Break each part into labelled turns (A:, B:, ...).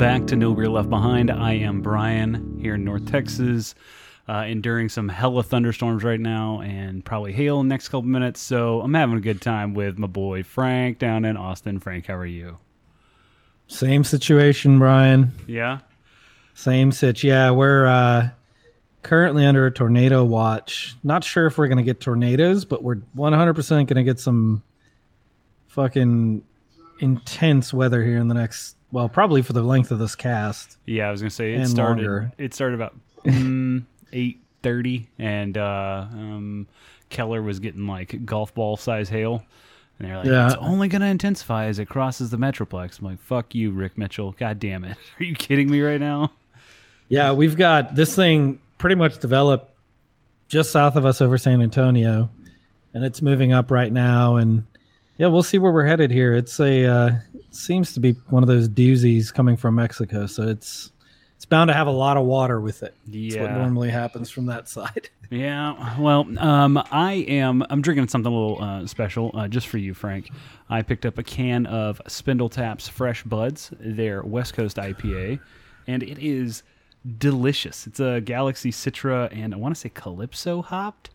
A: Back to No Beer Left Behind. I am Brian here in North Texas, uh, enduring some hella thunderstorms right now and probably hail in the next couple minutes. So I'm having a good time with my boy Frank down in Austin. Frank, how are you?
B: Same situation, Brian.
A: Yeah.
B: Same sitch. Yeah, we're uh, currently under a tornado watch. Not sure if we're going to get tornadoes, but we're 100% going to get some fucking intense weather here in the next, well, probably for the length of this cast.
A: Yeah, I was gonna say it started.
B: longer.
A: It started about mm, eight thirty, and uh, um, Keller was getting like golf ball size hail, and they're like,
B: Yeah.
A: "It's only gonna intensify as it crosses the metroplex." I'm like, "Fuck you, Rick Mitchell! God damn it! Are you kidding me right now?"
B: Yeah, we've got this thing pretty much developed just south of us over San Antonio, and it's moving up right now. And yeah, we'll see where we're headed here. It's a uh, seems to be one of those doozies coming from Mexico, so it's it's bound to have a lot of water with it. That's what normally happens from that side.
A: Yeah, well, um, I am. I'm drinking something a little uh, special uh, just for you, Frank. I picked up a can of Spindle Taps Fresh Buds, their West Coast IPA, and it is delicious. It's a Galaxy Citra and I want to say Calypso hopped.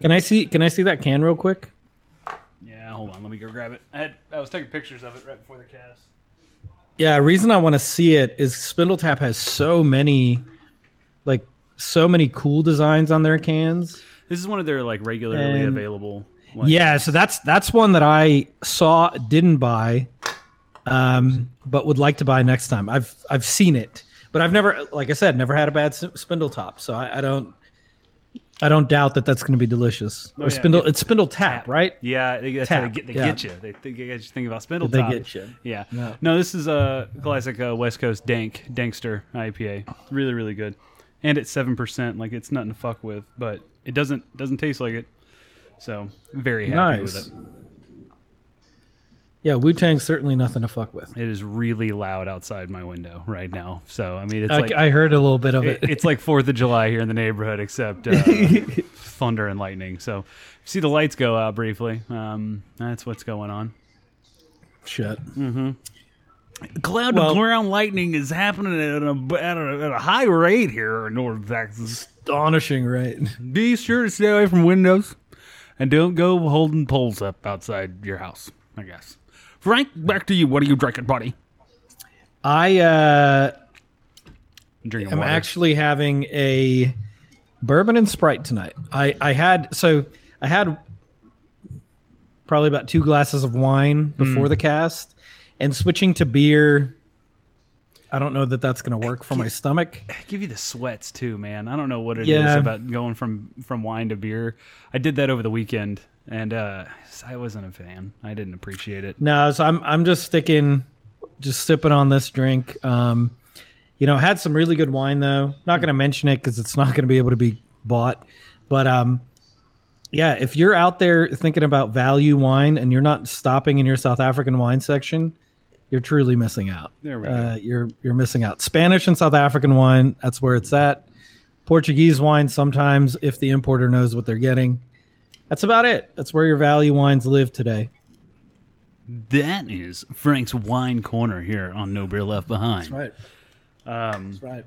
B: Can I see? Can I see that can real quick?
A: Yeah, hold on, let me go grab it. I had I was taking pictures of it right before the cast.
B: Yeah, reason I want to see it is Spindle Tap has so many, like so many cool designs on their cans.
A: This is one of their like regularly
B: And-
A: available. Like,
B: Yeah, so that's that's one that I saw, didn't buy, um, but would like to buy next time. I've I've seen it, but I've never, like I said, never had a bad spindle top, so I, I don't I don't doubt that that's going to be delicious.
A: Oh,
B: or
A: yeah,
B: spindle,
A: yeah.
B: it's spindle tap, right?
A: Yeah, they, that's how they get, they
B: yeah.
A: get you. They, they get you thinking about Spindle tap.
B: They
A: Top.
B: get you.
A: Yeah.
B: Yeah.
A: No, this is a classic uh, West Coast dank, dankster IPA. Really, really good. And it's 7%. Like, it's nothing to fuck with, but it doesn't doesn't taste like it. So, very happy
B: Nice.
A: with it.
B: Yeah, Wu Tang's certainly nothing to fuck with.
A: It is really loud outside my window right now. So, I mean, it's
B: I,
A: like.
B: I heard a little bit of
A: it-
B: it.
A: it's like Fourth of July here in the neighborhood, except uh, thunder and lightning. So, see the lights go out briefly. Um, that's what's going on.
B: Shit.
A: Cloud
B: Well-
A: to ground lightning is happening at a, at a, at a high rate here in North Texas.
B: Astonishing, right?
A: Be sure to stay away from windows and don't go holding poles up outside your house, I guess. Frank, back to you. What are you drinking, buddy?
B: I uh,
A: I'm drinking
B: I'm
A: water.
B: actually having a bourbon and sprite tonight. I I had so I had probably about two glasses of wine before the cast, and switching to beer. I don't know that that's going to work for my stomach.
A: I give you the sweats too, man. I don't know what it is
B: Yeah.
A: about going from from wine to beer. I did that over the weekend, and uh, I wasn't a fan. I didn't appreciate it.
B: No, so I'm I'm just sticking, just sipping on this drink. Um, you know, had some really good wine though. Not going to mention it because it's not going to be able to be bought. But um, yeah, if you're out there thinking about value wine and you're not stopping in your South African wine section, you're truly missing out.
A: There we
B: Uh, you're you're missing out. Spanish and South African wine, that's where it's at. Portuguese wine sometimes if the importer knows what they're getting. That's about it. That's where your value wines live today.
A: That is Frank's wine corner here on No Beer Left Behind.
B: That's right.
A: Um,
B: That's right.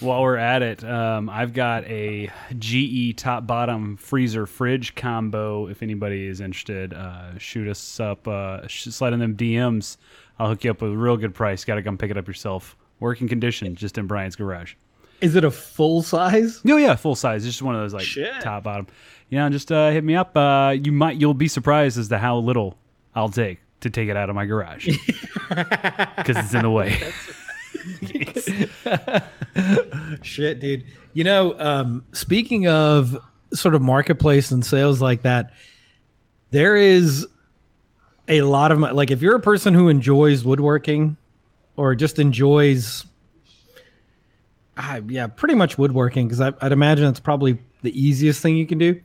A: While we're at it, um, I've got a GE top bottom freezer fridge combo. If anybody is interested, uh, shoot us up, uh, slide in them DMs. I'll hook you up with a real good price. Got to come pick it up yourself. Working condition, just in Brian's garage.
B: Is it a full size?
A: No, yeah, full size. It's just one of those like
B: Shit.
A: top bottom. You know, just uh, hit me up. Uh, you might, you'll be surprised as to how little I'll take to take it out of my garage because it's in the way.
B: Shit, dude. You know, um, speaking of sort of marketplace and sales like that, there is a lot of my, like if you're a person who enjoys woodworking or just enjoys, ah, yeah, pretty much woodworking because I'd imagine it's probably the easiest thing you can do.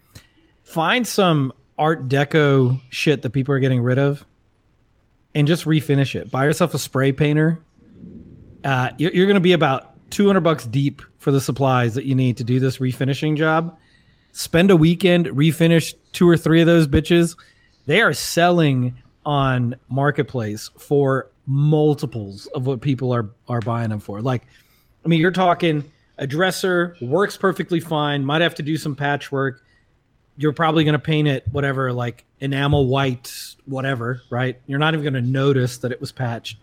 B: Find some Art Deco shit that people are getting rid of, and just refinish it. Buy yourself a spray painter uh, you're, you're going to be about 200 bucks deep for the supplies that you need to do this refinishing job. Spend a weekend, refinish two or three of those bitches. They are selling on marketplace for multiples of what people are are buying them for. Like, I mean, you're talking a dresser works perfectly fine. Might have to do some patchwork. You're probably going to paint it whatever, like enamel white, whatever, right? You're not even going to notice that it was patched.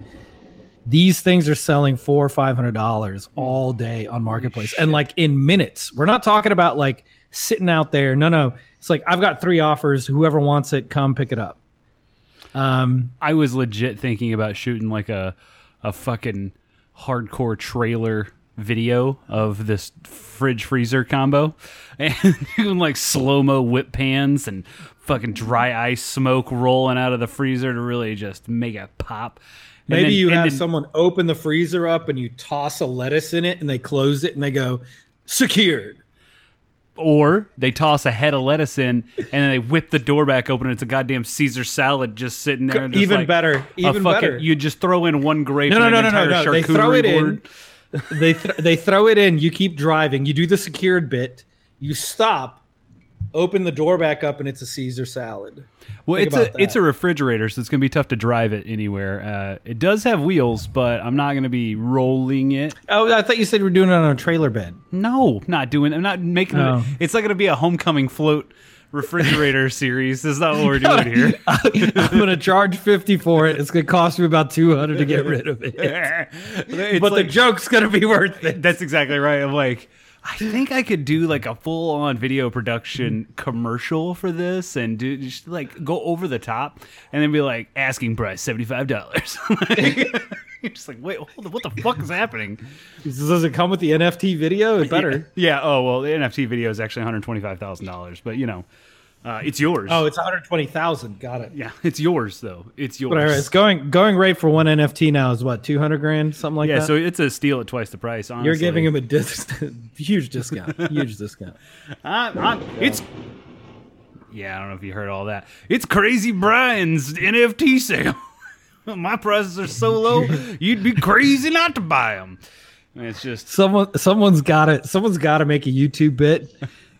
B: These things are selling four or five hundred dollars all day on marketplace, and like in minutes. We're not talking about like sitting out there. No, no. It's like I've got three offers. Whoever wants it, come pick it up. Um,
A: I was legit thinking about shooting like a a fucking hardcore trailer video of this fridge freezer combo and doing like slow mo whip pans and fucking dry ice smoke rolling out of the freezer to really just make it pop.
B: Maybe
A: then-
B: you have
A: then-
B: someone open the freezer up and you toss a lettuce in it and they close it and they go secured.
A: or they toss a head of lettuce in and then they whip the door back open and it's a goddamn Caesar salad just sitting there. just
B: Even
A: like
B: better, even
A: fucking-
B: better.
A: You just throw in one grape.
B: No, no,
A: and
B: no, no, no, no. They throw it in. They th- they throw it in. You keep driving. You do the secured bit. You stop. Open the door back up and it's a Caesar salad.
A: Well,
B: Think
A: it's a
B: about
A: it's a refrigerator, so it's gonna be tough to drive it anywhere. Uh, it does have wheels, but I'm not gonna be rolling it.
B: Oh, I thought you said we're doing it on a trailer bed.
A: No, not doing. I'm not making
B: Oh.
A: it. It's not gonna be a homecoming float refrigerator series. Is not what we're doing here.
B: I'm gonna charge fifty for it. It's gonna cost me about two hundred to get rid of it.
A: It's
B: but
A: like-
B: the joke's gonna be worth it.
A: That's exactly right. I'm like, I think I could do like a full on video production commercial for this and do just like go over the top and then be like asking price seventy five dollars. You're just like, wait, hold on, what the fuck is happening?
B: Does it come with the NFT video? It better.
A: Yeah. Oh well, the NFT video is actually one hundred twenty five thousand dollars, but you know, uh, it's yours.
B: Oh, it's one hundred twenty thousand. Got it.
A: yeah, it's yours though. It's yours.
B: Whatever. It's going going rate for one NFT now is what two hundred grand, something like
A: yeah,
B: that. Yeah.
A: So it's a steal at twice the price. Honestly.
B: You're giving him a dis- huge discount. Huge discount.
A: I'm, I'm, it's yeah. I don't know if you heard all that. It's Crazy Brian's NFT sale. My prices are so low, you'd be crazy not to buy them. It's just
B: Someone someone's got it. someone's got to make a YouTube bit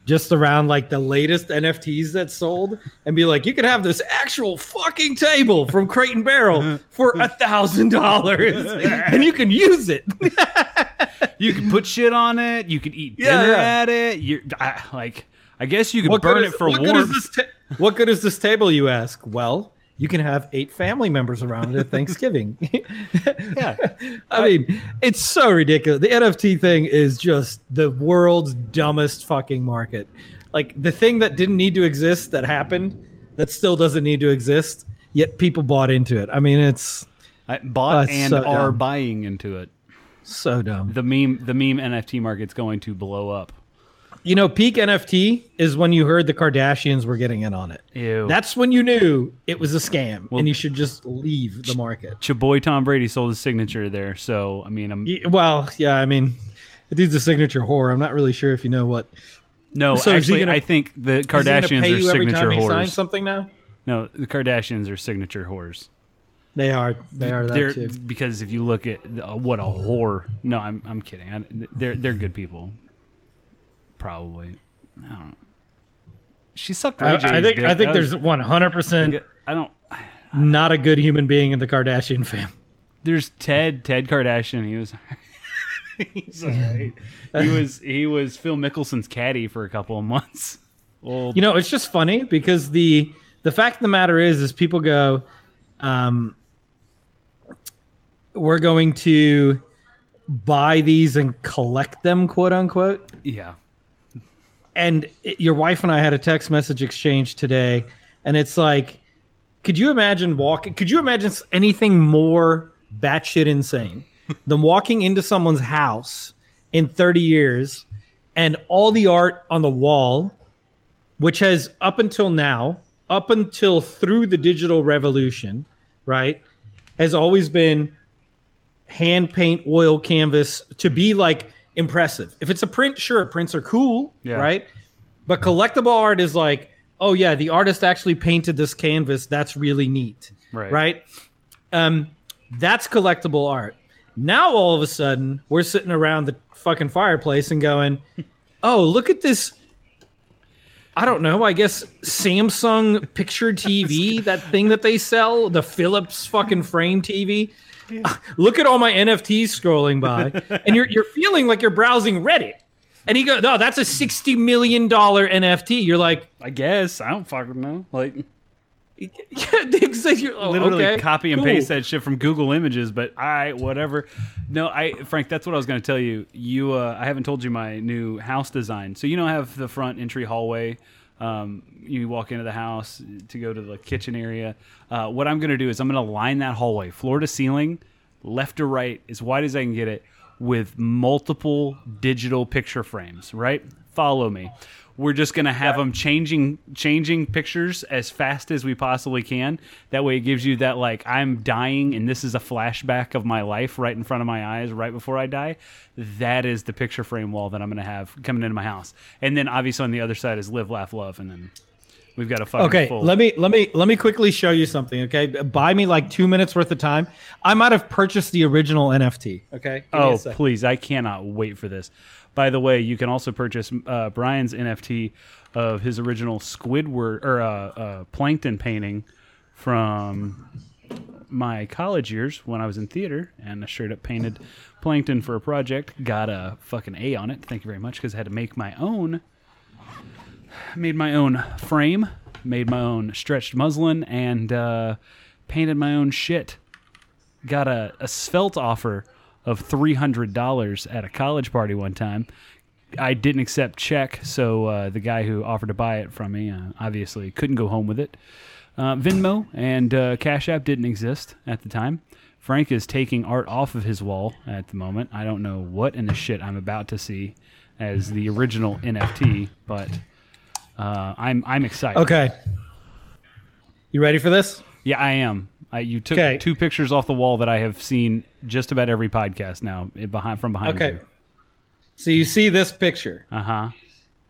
B: just around like the latest NFTs that sold and be like, you could have this actual fucking table from Crate and Barrel for a thousand dollars, and you can use it.
A: you can put shit on it. You can eat dinner
B: yeah.
A: at it. You like. I guess you could
B: What
A: burn
B: is-
A: it for
B: what good
A: warmth.
B: this ta- what good is this table? You ask. Well, you can have eight family members around it at Thanksgiving.
A: yeah.
B: I mean, it's so ridiculous. The NFT thing is just the world's dumbest fucking market. Like the thing that didn't need to exist that happened that still doesn't need to exist, yet people bought into it. I mean, it's
A: I bought
B: Oh,
A: and
B: so
A: are
B: dumb.
A: buying into it.
B: so dumb.
A: The meme, the meme NFT market's going to blow up.
B: You know, peak NFT is when you heard the Kardashians were getting in on it.
A: Ew.
B: That's when you knew it was a scam and you should just leave the market.
A: your boy Tom Brady sold his signature there. So I mean, I'm
B: Well, yeah, I mean, the dude's a signature whore. I'm not really sure if you know what.
A: no.
B: So
A: actually,
B: gonna-
A: I think the
B: Is he gonna
A: Kardashians are signature
B: time he signs
A: whores.
B: something now?
A: No, the Kardashians are signature whores.
B: They are. They are that too.
A: because if you look at uh, what a whore. No, I'm I'm kidding. I, they're they're good people. Probably. I don't know. She sucked Ray
B: I,
A: J's
B: I think.
A: dick.
B: I think
A: That
B: there's 100 percent
A: I don't.
B: not a good human being in the Kardashian fam.
A: There's Ted Ted Kardashian. He was. He's alright. He was he was Phil Mickelson's caddy for a couple of months. Old
B: You know, it's just funny because the the fact of the matter is, is people go, um, we're going to buy these and collect them, quote unquote.
A: yeah.
B: And it- your wife and I had a text message exchange today, and it's like, could you imagine walking? Could you imagine anything more batshit insane than walking into someone's house in 30 years and all the art on the wall, which has up until now, up until through the digital revolution, right, has always been hand paint oil canvas to be like impressive. If it's a print, sure, prints are cool,
A: Yeah.
B: right? But collectible art is like, oh yeah, the artist actually painted this canvas. That's really neat,
A: Right.
B: right? Um, that's collectible art. Now all of a sudden, we're sitting around the fucking fireplace and going, "Oh, look at this." I don't know. I guess Samsung picture TV, that thing that they sell, the Philips fucking frame TV. look at all my NFTs scrolling by, and you're you're feeling like you're browsing Reddit. And he goes, no, that's a sixty million dollar NFT. You're like,
A: I guess I don't fucking know. Like
B: yeah, it's like you're, oh,
A: literally
B: okay,
A: copy and
B: cool.
A: paste that shit from Google Images. But I whatever. No, I Frank, that's what I was going to tell you. You, uh, I haven't told you my new house design. So you know, I have the front entry hallway. Um, you walk into the house to go to the kitchen area. Uh, what I'm going to do is I'm going to line that hallway, floor to ceiling, left to right, as wide as I can get it, with multiple digital picture frames. Right? Follow me. We're just going to have them changing changing pictures as fast as we possibly can. That way, it gives you that like I'm dying and this is a flashback of my life right in front of my eyes right before I die. That is the picture frame wall that I'm going to have coming into my house. And then obviously on the other side is live, laugh, love, and then we've got a fucking
B: Okay,
A: full.
B: let me let me let me quickly show you something. Okay, buy me like two minutes worth of time. I might have purchased the original NFT. Okay. Give
A: Oh, please. I cannot wait for this. By the way, you can also purchase uh, Brian's NFT of his original Squidward or uh, uh, Plankton painting from my college years when I was in theater and I straight up painted Plankton for a project. Got a fucking A on it. Thank you very much because I had to make my own. Made my own frame, made my own stretched muslin, and uh, painted my own shit got a, a svelte offer of $300 at a college party one time. I didn't accept check, so uh, the guy who offered to buy it from me uh, obviously couldn't go home with it. Uh, Venmo and uh, Cash App didn't exist at the time. Frank is taking art off of his wall at the moment. I don't know what in the shit I'm about to see as the original NFT, but uh, I'm I'm excited.
B: Okay. You ready for this?
A: Yeah, I am. I, you took
B: Okay.
A: two pictures off the wall that I have seen just about every podcast now eh, behind from behind
B: Okay. So you see this picture.
A: Uh huh.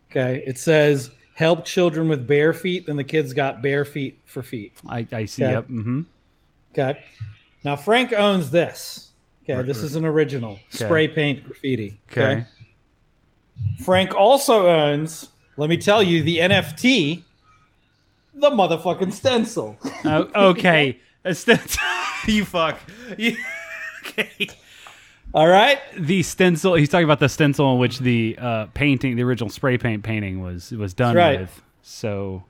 B: Okay. It says help children with bare feet, and the kids got bare feet for feet.
A: I, I see.
B: Okay.
A: Yep. Mm-hmm.
B: Okay. Now Frank owns this. Okay, this is an original spray paint graffiti.
A: Okay.
B: Frank also owns, let me tell you, the NFT, the motherfucking stencil.
A: Oh, okay. A stencil. you fuck. You- okay.
B: All right.
A: The stencil. He's talking about the stencil in which the uh, painting, the original spray paint painting, was was done
B: right.
A: with. So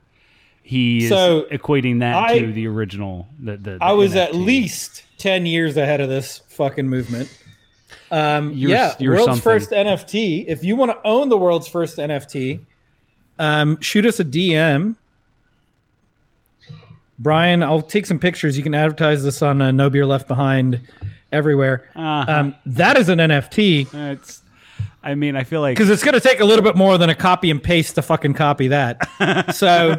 A: he is
B: So,
A: equating that
B: I-
A: to the original. The, the, the
B: I was at least 10 years ahead of this fucking movement. Um,
A: You're-
B: yeah,
A: you're
B: world's
A: something.
B: first NFT. If you want to own the world's first NFT, um, shoot us a DM. Brian, I'll take some pictures. You can advertise this on uh, No Beer Left Behind everywhere.
A: Uh-huh.
B: Um, that is an NFT
A: It's. I mean, I feel like
B: because it's going to take a little bit more than a copy and paste to fucking copy that. so,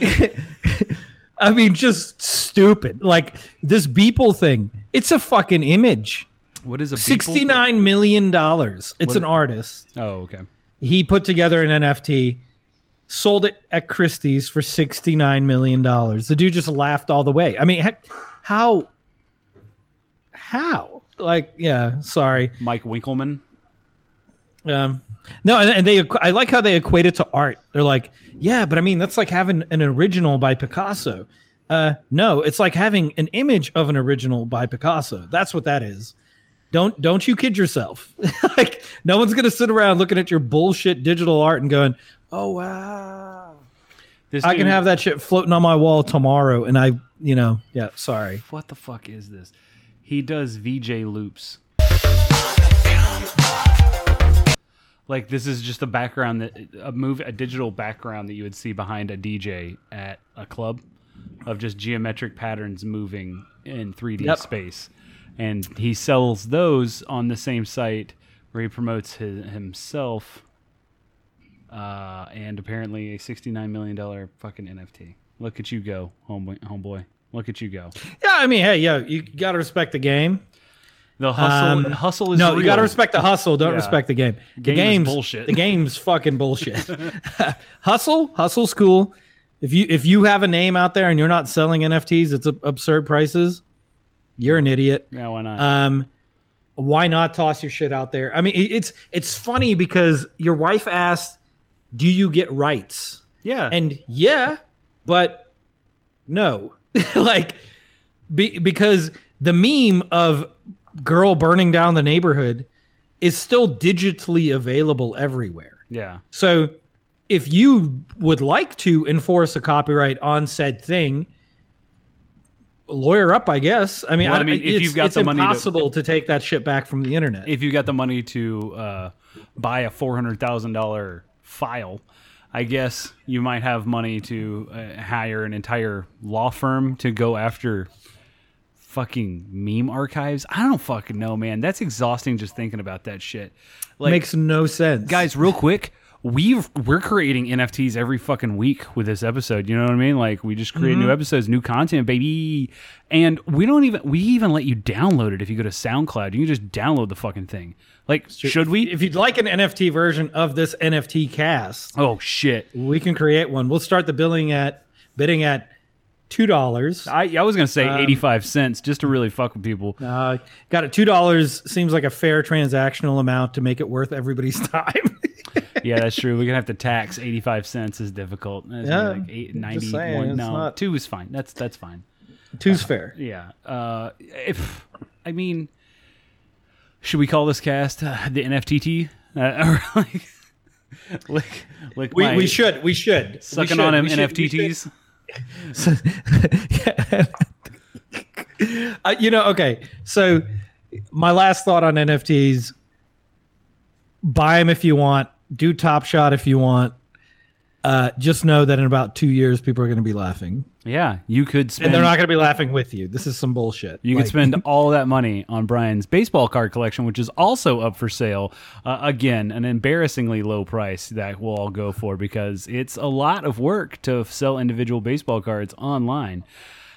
B: I mean, just stupid. Like this Beeple thing, it's a fucking image.
A: what is a Beeple?
B: Sixty-nine million dollars. It's
A: What-
B: an artist.
A: Oh, okay.
B: He put together an NFT, sold it at Christie's for sixty-nine million dollars. The dude just laughed all the way. I mean, heck, how? How? Like, yeah. Sorry.
A: Mike Winkelmann.
B: Um, no, and, and they. I like how they equate it to art. They're like, yeah, but I mean, that's like having an original by Picasso. Uh, no, it's like having an image of an original by Picasso. That's what that is. Don't don't you kid yourself. like, no one's gonna sit around looking at your bullshit digital art and going, "Oh wow,
A: This
B: I can have that shit floating on my wall tomorrow." And I, you know, yeah, sorry.
A: What the fuck is this? He does VJ loops. Like this is just a background that a move a digital background that you would see behind a DJ at a club of just geometric patterns moving in 3D
B: Yep.
A: space. And he sells those on the same site where he promotes his, himself uh, and apparently a $69 million fucking NFT. Look at you go, homeboy. homeboy. Look at you go.
B: Yeah, I mean, hey, yo, you gotta respect the game.
A: The hustle,
B: Um,
A: hustle is
B: no,
A: real.
B: you got to respect the hustle. Don't
A: Yeah.
B: respect the game. The
A: Game
B: game's
A: bullshit.
B: The game's fucking bullshit. hustle, hustle's cool. If you if you have a name out there and you're not selling NFTs, it's absurd prices. You're an idiot.
A: Yeah, why not?
B: Um, why not toss your shit out there? I mean, it- it's it's funny because your wife asked, "Do you get rights?"
A: yeah,
B: And yeah, but no. like be, because the meme of girl burning down the neighborhood is still digitally available everywhere.
A: Yeah.
B: So if you would like to enforce a copyright on said thing, lawyer up, I guess. I mean,
A: Well, I mean, if you've got the money to-
B: impossible to, take that shit back from the internet.
A: If you got the money to uh, buy a four hundred thousand dollar file, I guess you might have money to uh, hire an entire law firm to go after fucking meme archives. I don't fucking know, man. That's exhausting just thinking about that shit. Like,
B: Makes no sense,
A: guys, real quick. We've we're creating NFTs every fucking week with this episode. You know what I mean? Like we just create new episodes, new content, baby. And we don't even we even let you download it if you go to SoundCloud. You can just download the fucking thing. Like should we?
B: If you'd like an NFT version of this NFT cast,
A: Oh shit!
B: we can create one. We'll start the billing at bidding at two dollars.
A: I I was gonna say
B: Um,
A: eighty five cents just to really fuck with people.
B: Uh, got it. Two dollars seems like a fair transactional amount to make it worth everybody's time.
A: Yeah, that's true. We're gonna have to tax eighty five cents is difficult. That's
B: Yeah,
A: like eight,
B: just
A: 91.
B: saying, it's
A: no,
B: not-
A: two is fine. That's that's fine.
B: Two's fair.
A: Yeah. Uh, if I mean, should we call this cast uh, the NFTT? Uh, or like, like, like
B: We,
A: my
B: we should. We should. We
A: sucking
B: should,
A: on him
B: we.
A: NFTTs.
B: Uh, you know, okay. So my last thought on NFTs: buy them if you want. Do Top Shot if you want. Uh, just know that in about two years, people are going to be laughing,
A: Yeah, you could spend.
B: and they're not going to be laughing with you. This is some bullshit.
A: You
B: Like,
A: could spend all that money on Brian's baseball card collection, which is also up for sale. Uh, again, an embarrassingly low price that we'll all go for because it's a lot of work to sell individual baseball cards online.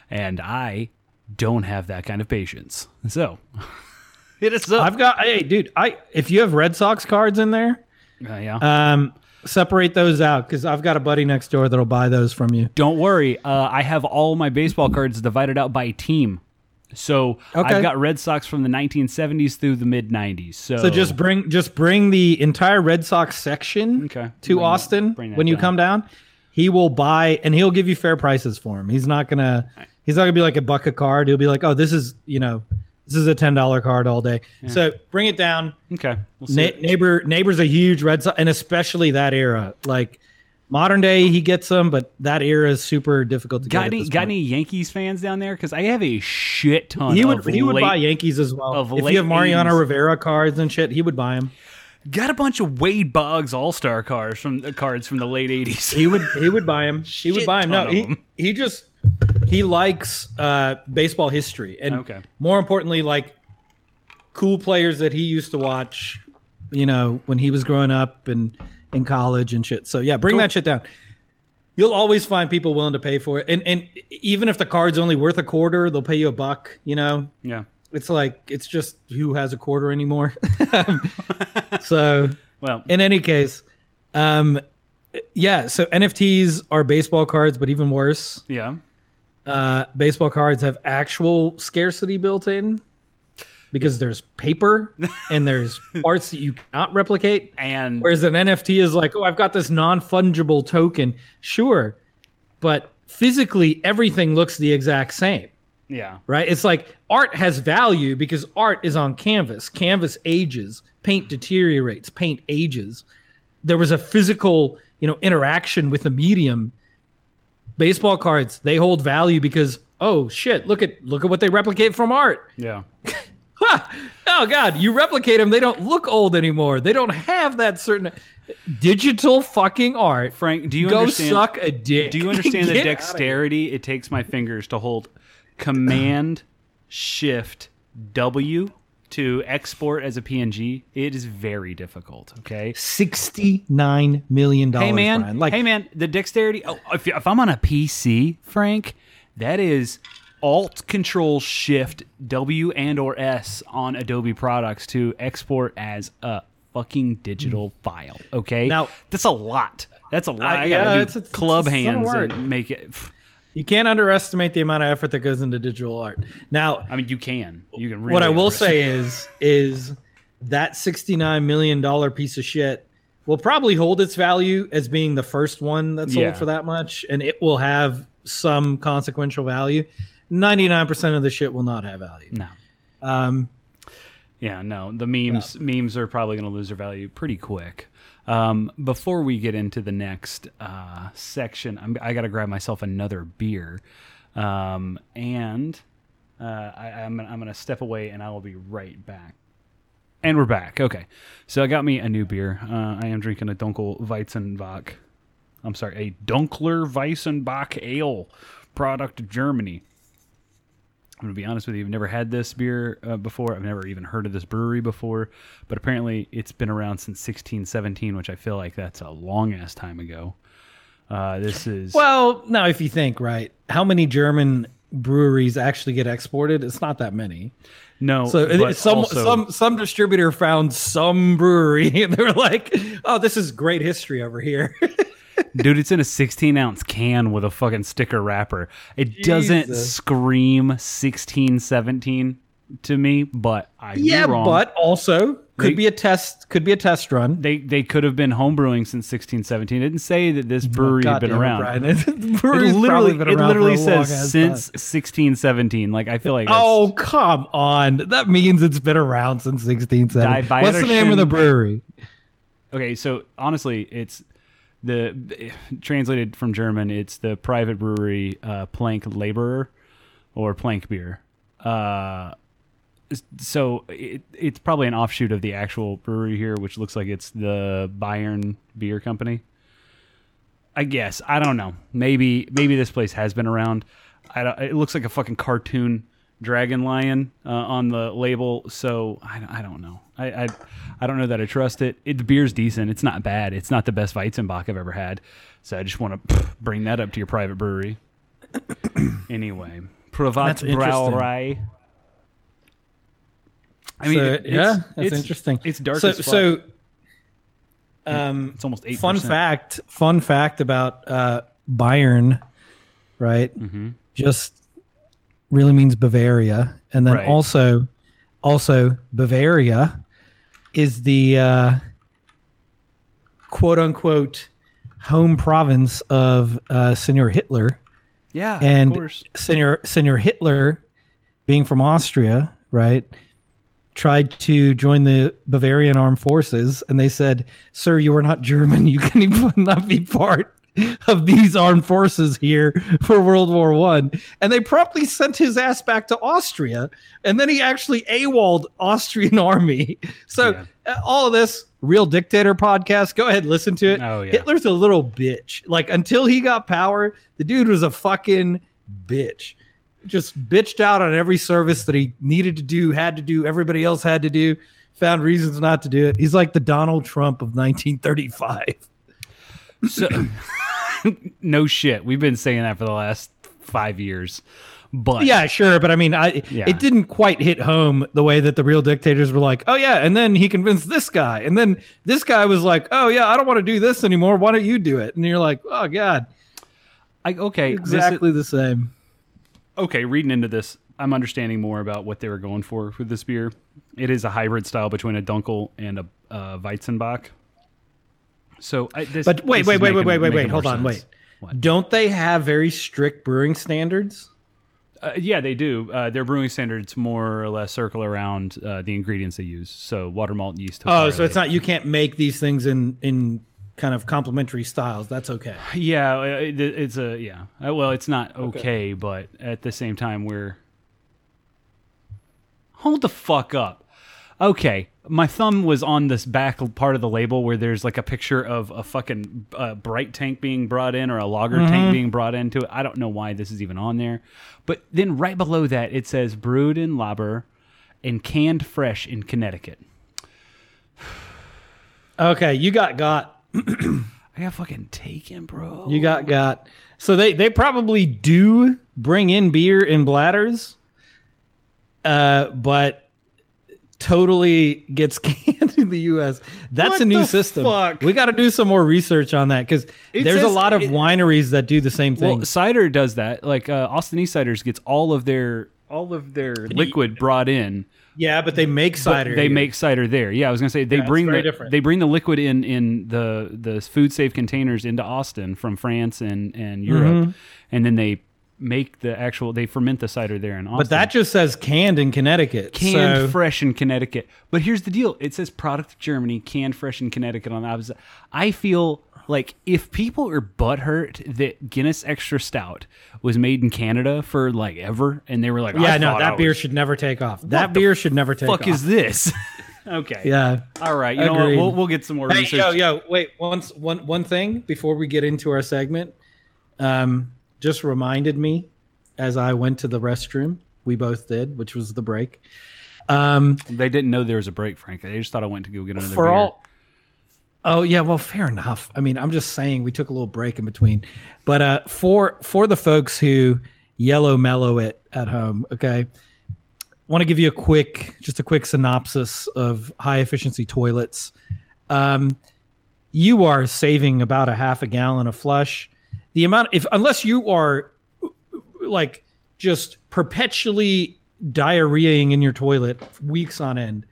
A: And I don't have that kind of patience. So, hit us up.
B: I've got. Hey, dude. I if you have Red Sox cards in there,
A: Uh, yeah.
B: um, separate those out because I've got a buddy next door that'll buy those from you.
A: Don't worry. Uh, I have all my baseball cards divided out by team. So
B: Okay.
A: I've got Red Sox from the 1970s through the mid 90s. So,
B: So just bring just bring the entire Red Sox section
A: Okay.
B: to
A: Bring
B: Austin
A: bring that
B: when you
A: down.
B: come down. He will buy and he'll give you fair prices for him. He's not gonna he's not gonna be like a buck a card. He'll be like, oh, this is you know this is a ten dollar card all day. So bring it down.
A: okay. We'll see.
B: Na- neighbor neighbor's a huge Red Sox and especially that era. Like modern day, he gets them, but that era is super difficult to
A: Got
B: get.
A: any got any Yankees fans down there? Because I have a shit ton.
B: He would
A: of
B: he would buy Yankees as well.
A: of
B: If you have Mariano
A: 80s.
B: Rivera cards and shit, he would buy them.
A: Got a bunch of Wade Boggs All Star cards from the cards from the late '80s.
B: He would he would buy him. He would buy him. No, he
A: them.
B: he just he likes uh, baseball history and
A: Okay.
B: more importantly, like cool players that he used to watch. You know, when he was growing up and in college and shit. So yeah, bring
A: Cool.
B: that shit down. You'll always find people willing to pay for it, and and even if the card's only worth a quarter, they'll pay you a buck. You know,
A: Yeah.
B: it's like it's just who has a quarter anymore. so
A: Well,
B: in any case, um, yeah. So NFTs are baseball cards, but even worse,
A: yeah.
B: Uh, baseball cards have actual scarcity built in because there's paper and there's parts that you cannot replicate.
A: And
B: Whereas an NFT is like, oh, I've got this non fungible token. Sure, but physically everything looks the exact same
A: yeah.
B: right? It's like art has value because art is on canvas. Canvas ages, paint deteriorates, paint ages. There was a physical, you know, interaction with the medium. Baseball cards, they hold value because oh shit, look at look at what they replicate from art.
A: Yeah.
B: Oh god, you replicate them, they don't look old anymore. They don't have that certain digital fucking art.
A: Frank, do you understand?
B: Go
A: understand?
B: suck a dick.
A: Do you understand the
B: Get outta here.
A: dexterity it takes my fingers to hold Command Shift W to export as a PNG? It is very difficult. Okay.
B: Sixty-nine million dollars.
A: Hey man,
B: Brian. Like
A: hey man, the dexterity. Oh, if, if I'm on a PC, Frank, that is Alt Control Shift W and or S on Adobe products to export as a fucking digital file. Okay,
B: Hmm. Now-
A: that's a lot. That's a lot.
B: Uh,
A: I
B: yeah, it's- it's-
A: club
B: it's a
A: hands and make it.
B: You can't underestimate the amount of effort that goes into digital art. Now,
A: I mean, you can. You can. Really
B: what I will say is is that $69 million piece of shit will probably hold its value as being the first one that sold
A: Yeah.
B: for that much and it will have some consequential value. 99% of the shit will not have value.
A: No.
B: Um,
A: Yeah, no. The memes memes are probably going to lose their value pretty quick. Um, before we get into the next uh, section, I'm, I got to grab myself another beer, um, and uh, I, I'm I'm going to step away, and I will be right back. And we're back. Okay, so I got me a new beer. Uh, I am drinking a Dunkel Weizenbock. I'm sorry, a Dunkler Weizenbock Ale, product Germany. I'm gonna be honest with you. I've never had this beer uh, before. I've never even heard of this brewery before. But apparently, it's been around since 1617, which I feel like that's a long ass time ago. Uh, this is
B: well, now if you think, right, how many German breweries actually get exported? It's not that many.
A: no.
B: So it-
A: but
B: some
A: also-
B: some some distributor found some brewery and they were like, "Oh, this is great history over here."
A: dude, it's in a 16 ounce can with a fucking sticker wrapper. It doesn't
B: Jesus.
A: scream 1617 to me, but I
B: yeah,
A: wrong.
B: but also could
A: They-
B: be a test. Could be a test run.
A: they they could have been homebrewing since 1617. It didn't say that this oh, brewery had been
B: Oh, it,
A: around.
B: Brian.
A: It literally,
B: been
A: it literally
B: for a long
A: says since
B: time.
A: 1617. Like I feel like
B: Oh come on! That means it's been around since 1670.
A: Die
B: What's the name of the brewery?
A: okay. So honestly, it's the translated from German. It's the private brewery uh, Plank Laaber or Plank Beer. Uh, so it, it's probably an offshoot of the actual brewery here, which looks like it's the Bayern Beer Company. I guess I don't know. Maybe maybe this place has been around. It looks like a fucking cartoon dragon lion uh, on the label. So I, I don't know. I, I I don't know that I trust it. it. The beer's decent. It's not bad. It's not the best Weizenbock I've ever had. So I just want to bring that up to your private brewery. anyway, Privat
B: That's.
A: Brauerei. I mean,
B: So,
A: it- it's-
B: yeah, that's
A: it's-
B: interesting.
A: It's dark
B: So,
A: as fuck.
B: so um,
A: it's almost eight.
B: fun fact. Fun fact about uh, Bayern, right?
A: Mm-hmm.
B: Just really means Bavaria, and then
A: Right.
B: also, also Bavaria is the uh, quote unquote home province of uh, Senor Hitler.
A: Yeah,
B: and
A: of course.
B: Senor Senor Hitler, being from Austria, right, tried to join the Bavarian armed forces, and they said, "Sir, you are not German. You can even not be part." Of these armed forces here for World War One, and they promptly sent his ass back to Austria, and then he actually AWOL'd Austrian army. So
A: Yeah.
B: uh, all of this real dictator podcast, go ahead listen to it.
A: Oh, yeah.
B: Hitler's a little bitch. Like until he got power, the dude was a fucking bitch. Just bitched out on every service that he needed to do, had to do, everybody else had to do, found reasons not to do it. He's like the Donald Trump of 1935.
A: So, no shit. We've been saying that for the last five years. But
B: Yeah, sure, but I mean, I
A: Yeah.
B: it didn't quite hit home the way that the real dictators were like, "Oh yeah," and then he convinced this guy, and then this guy was like, "Oh yeah, I don't want to do this anymore. Why don't you do it?" And you're like, "Oh god,
A: I, okay, this is-
B: exactly the same."
A: okay. Reading into this, I'm understanding more about what they were going for with this beer. It is a hybrid style between a Dunkel and a uh, Weizenbock. So, I, this,
B: But wait, wait, wait,
A: making-
B: wait, wait, wait, wait. Hold on,
A: sense.
B: wait. Don't they have very strict brewing standards?
A: Uh, yeah, they do. Uh, their brewing standards more or less circle around uh, the ingredients they use. So water, malt, yeast.
B: Oh, so it's not you can't make these things in in kind of complementary styles. That's okay.
A: Yeah, uh, it, it's a yeah. Uh, Well, it's not okay, but at the same time, we're hold the fuck up. Okay, my thumb was on this back part of the label where there's like a picture of a fucking uh, bright tank being brought in or a lager tank being brought into it. I don't know why this is even on there, but then right below that it says brewed in Laaber and canned fresh in Connecticut.
B: Okay, you got got
A: I got fucking taken, bro.
B: you got got. So they they probably do bring in beer in bladders, uh, but totally gets canned in the U.S. That's
A: What
B: a new system.
A: fuck?
B: We got to do some more research on that because
A: It
B: there's a lot of
A: it-
B: wineries that do the same thing.
A: Well, cider does that. Like uh, Austin East Ciders gets all of their all of their liquid brought in.
B: yeah, but they make
A: but
B: cider.
A: they
B: here.
A: make cider there. Yeah, I was gonna say they
B: Yeah,
A: bring the
B: different.
A: they bring the liquid in in the the food safe containers into Austin from France and and Europe,
B: Mm-hmm.
A: and then they make the actual. They ferment the cider there in Austin.
B: But that just says canned in Connecticut.
A: canned
B: so-
A: fresh in Connecticut. But here's the deal: it says product of Germany, canned fresh in Connecticut on the opposite. I feel like if people are butthurt that Guinness Extra Stout was made in Canada for like ever, and they were like,
B: yeah,
A: I
B: no, that
A: I
B: beer
A: was-
B: should never take off. That
A: the
B: beer should never take
A: fuck
B: off.
A: is this? okay.
B: yeah.
A: All right. You know what? We'll, we'll get some more
B: Hey,
A: research.
B: yo, yo, wait. Once, one, one thing before we get into our segment, um, just reminded me as I went to the restroom. We both did, which was the break. Um,
A: They didn't know there was a break, Frank. They just thought I went to go get another
B: for
A: beer.
B: all. Oh yeah, well, fair enough. I mean, I'm just saying we took a little break in between, but uh, for for the folks who yellow mellow it at home, okay, want to give you a quick, just a quick synopsis of high efficiency toilets. Um, you are saving about a half a gallon of flush. The amount, if unless you are like just perpetually diarrheaing in your toilet weeks on end,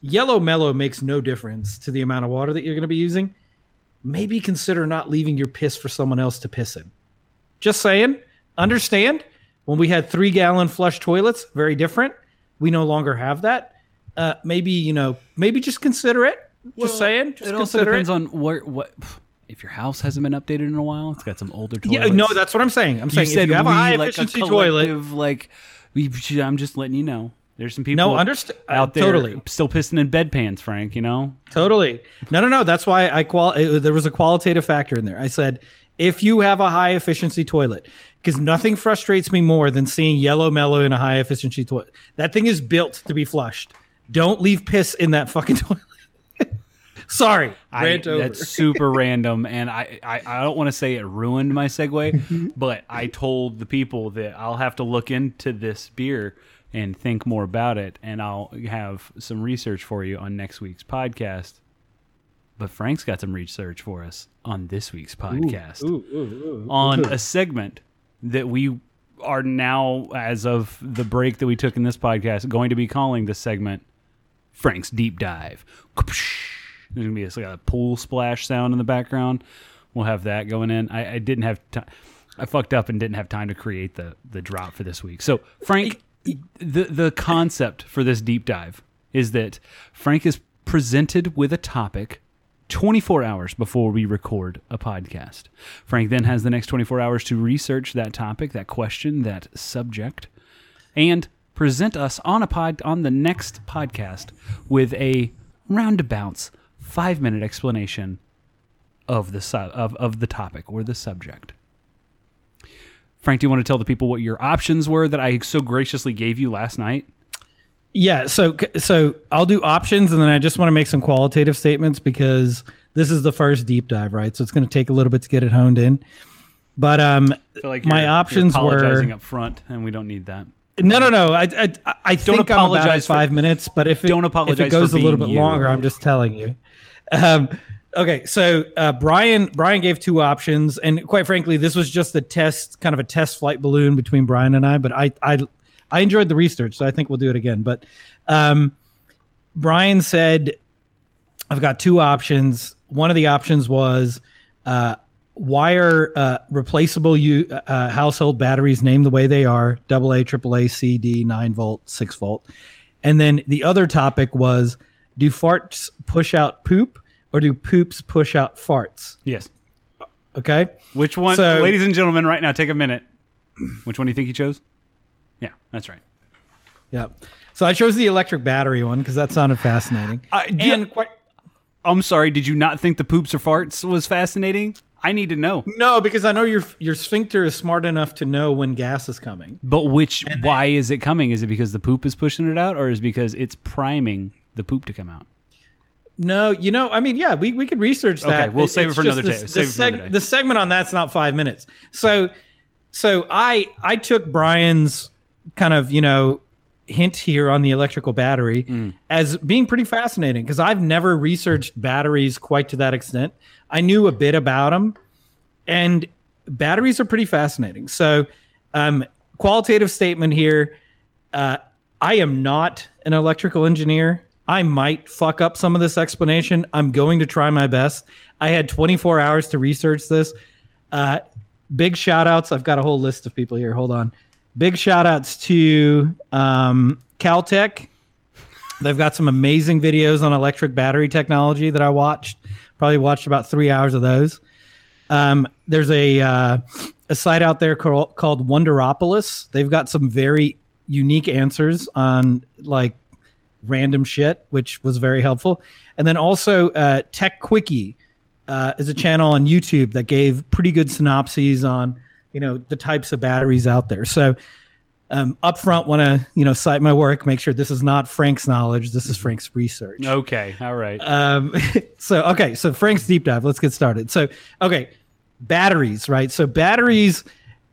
B: yellow mellow makes no difference to the amount of water that you're going to be using. Maybe consider not leaving your piss for someone else to piss in. Just saying. Understand when we had three gallon flush toilets, very different. We no longer have that. Uh, maybe you know, maybe just consider it. Just saying. Just
A: it also depends
B: it.
A: on where what if your house hasn't been updated in a while. It's got some older toilets.
B: Yeah, no, that's what I'm saying. I'm
A: you
B: saying
A: said
B: if you have
A: we,
B: a high
A: like
B: efficiency
A: a
B: toilet,
A: Like we, I'm just letting you know. There's some people
B: no, understand
A: out there
B: totally.
A: still pissing in bedpans, Frank. You know,
B: Totally. No, no, no. That's why I qual. uh, There was a qualitative factor in there. I said if you have a high efficiency toilet, because nothing frustrates me more than seeing yellow mellow in a high efficiency toilet. That thing is built to be flushed. Don't leave piss in that fucking toilet. Sorry,
A: I, that's super random, and I, I, I don't want to say it ruined my segue, but I told the people that I'll have to look into this beer and think more about it, and I'll have some research for you on next week's podcast. But Frank's got some research for us on this week's podcast
B: Ooh, ooh, ooh.
A: on a segment that we are now, as of the break that we took in this podcast, going to be calling this segment Frank's Deep Dive. There's gonna be a, like a pool splash sound in the background. We'll have that going in. I, I didn't have time. I fucked up and didn't have time to create the the drop for this week. So Frank, the the concept for this deep dive is that Frank is presented with a topic 24 hours before we record a podcast. Frank then has the next 24 hours to research that topic, that question, that subject, and present us on a pod on the next podcast with a roundabouts five minute explanation of the su- of, of the topic or the subject. Frank, do you want to tell the people what your options were that I so graciously gave you last night?
B: Yeah, so so I'll do options, and then I just want to make some qualitative statements because this is the first deep dive, right? So it's going to take a little bit to get it honed in. But um,
A: like
B: my options
A: apologizing
B: were
A: up front, and we don't need that.
B: no, no, no. I I, I think I'm about
A: apologize for-
B: five minutes, but if it,
A: Don't apologize if
B: it goes a little bit
A: you.
B: longer, I'm just telling you. Um, okay, so uh, Brian Brian gave two options, and quite frankly, this was just a test, kind of a test flight balloon between Brian and I. But I I I enjoyed the research, so I think we'll do it again. But um, Brian said, I've got two options. One of the options was uh, wire uh, replaceable u- uh, household batteries named the way they are double AA, AAA, CD, 9 volt, 6 volt. And then the other topic was do farts push out poop or do poops push out farts?
A: Yes.
B: Okay.
A: Which one,
B: So-
A: ladies and gentlemen, right now, take a minute. Which one do you think he chose? Yeah, that's right.
B: Yeah. So I chose the electric battery one because that sounded fascinating.
A: I-
B: and quite,
A: I'm sorry. Did you not think the poops or farts was fascinating? I need to know.
B: no, because I know your your sphincter is smart enough to know when gas is coming.
A: But which? why is it coming? Is it because the poop is pushing it out, or is it because it's priming the poop to come out?
B: No, you know, I mean, yeah, we, we could research that.
A: Okay, we'll save it for another
B: the-
A: day.
B: The,
A: it for another day.
B: the segment on that's not five minutes. So, so I I took Brian's kind of you know hint here on the electrical battery
A: Mm.
B: as being pretty fascinating because I've never researched batteries quite to that extent. I knew a bit about them, and batteries are pretty fascinating. So, um, qualitative statement here. Uh, I am not an electrical engineer. I might fuck up some of this explanation. I'm going to try my best. I had 24 hours to research this. Uh, big shout outs. I've got a whole list of people here. Hold on. Big shout outs to um, Caltech. They've got some amazing videos on electric battery technology that I watched. Probably watched about three hours of those. Um, there's a uh, a site out there called, called Wonderopolis. They've got some very unique answers on like random shit, which was very helpful. And then also uh, Techquickie uh, is a channel on YouTube that gave pretty good synopses on you know the types of batteries out there. So um, up front, want to you know cite my work. Make sure this is not Frank's knowledge. This is Frank's research.
A: Okay, all right.
B: Um, so okay, so Frank's deep dive. Let's get started. So okay, batteries, right? So batteries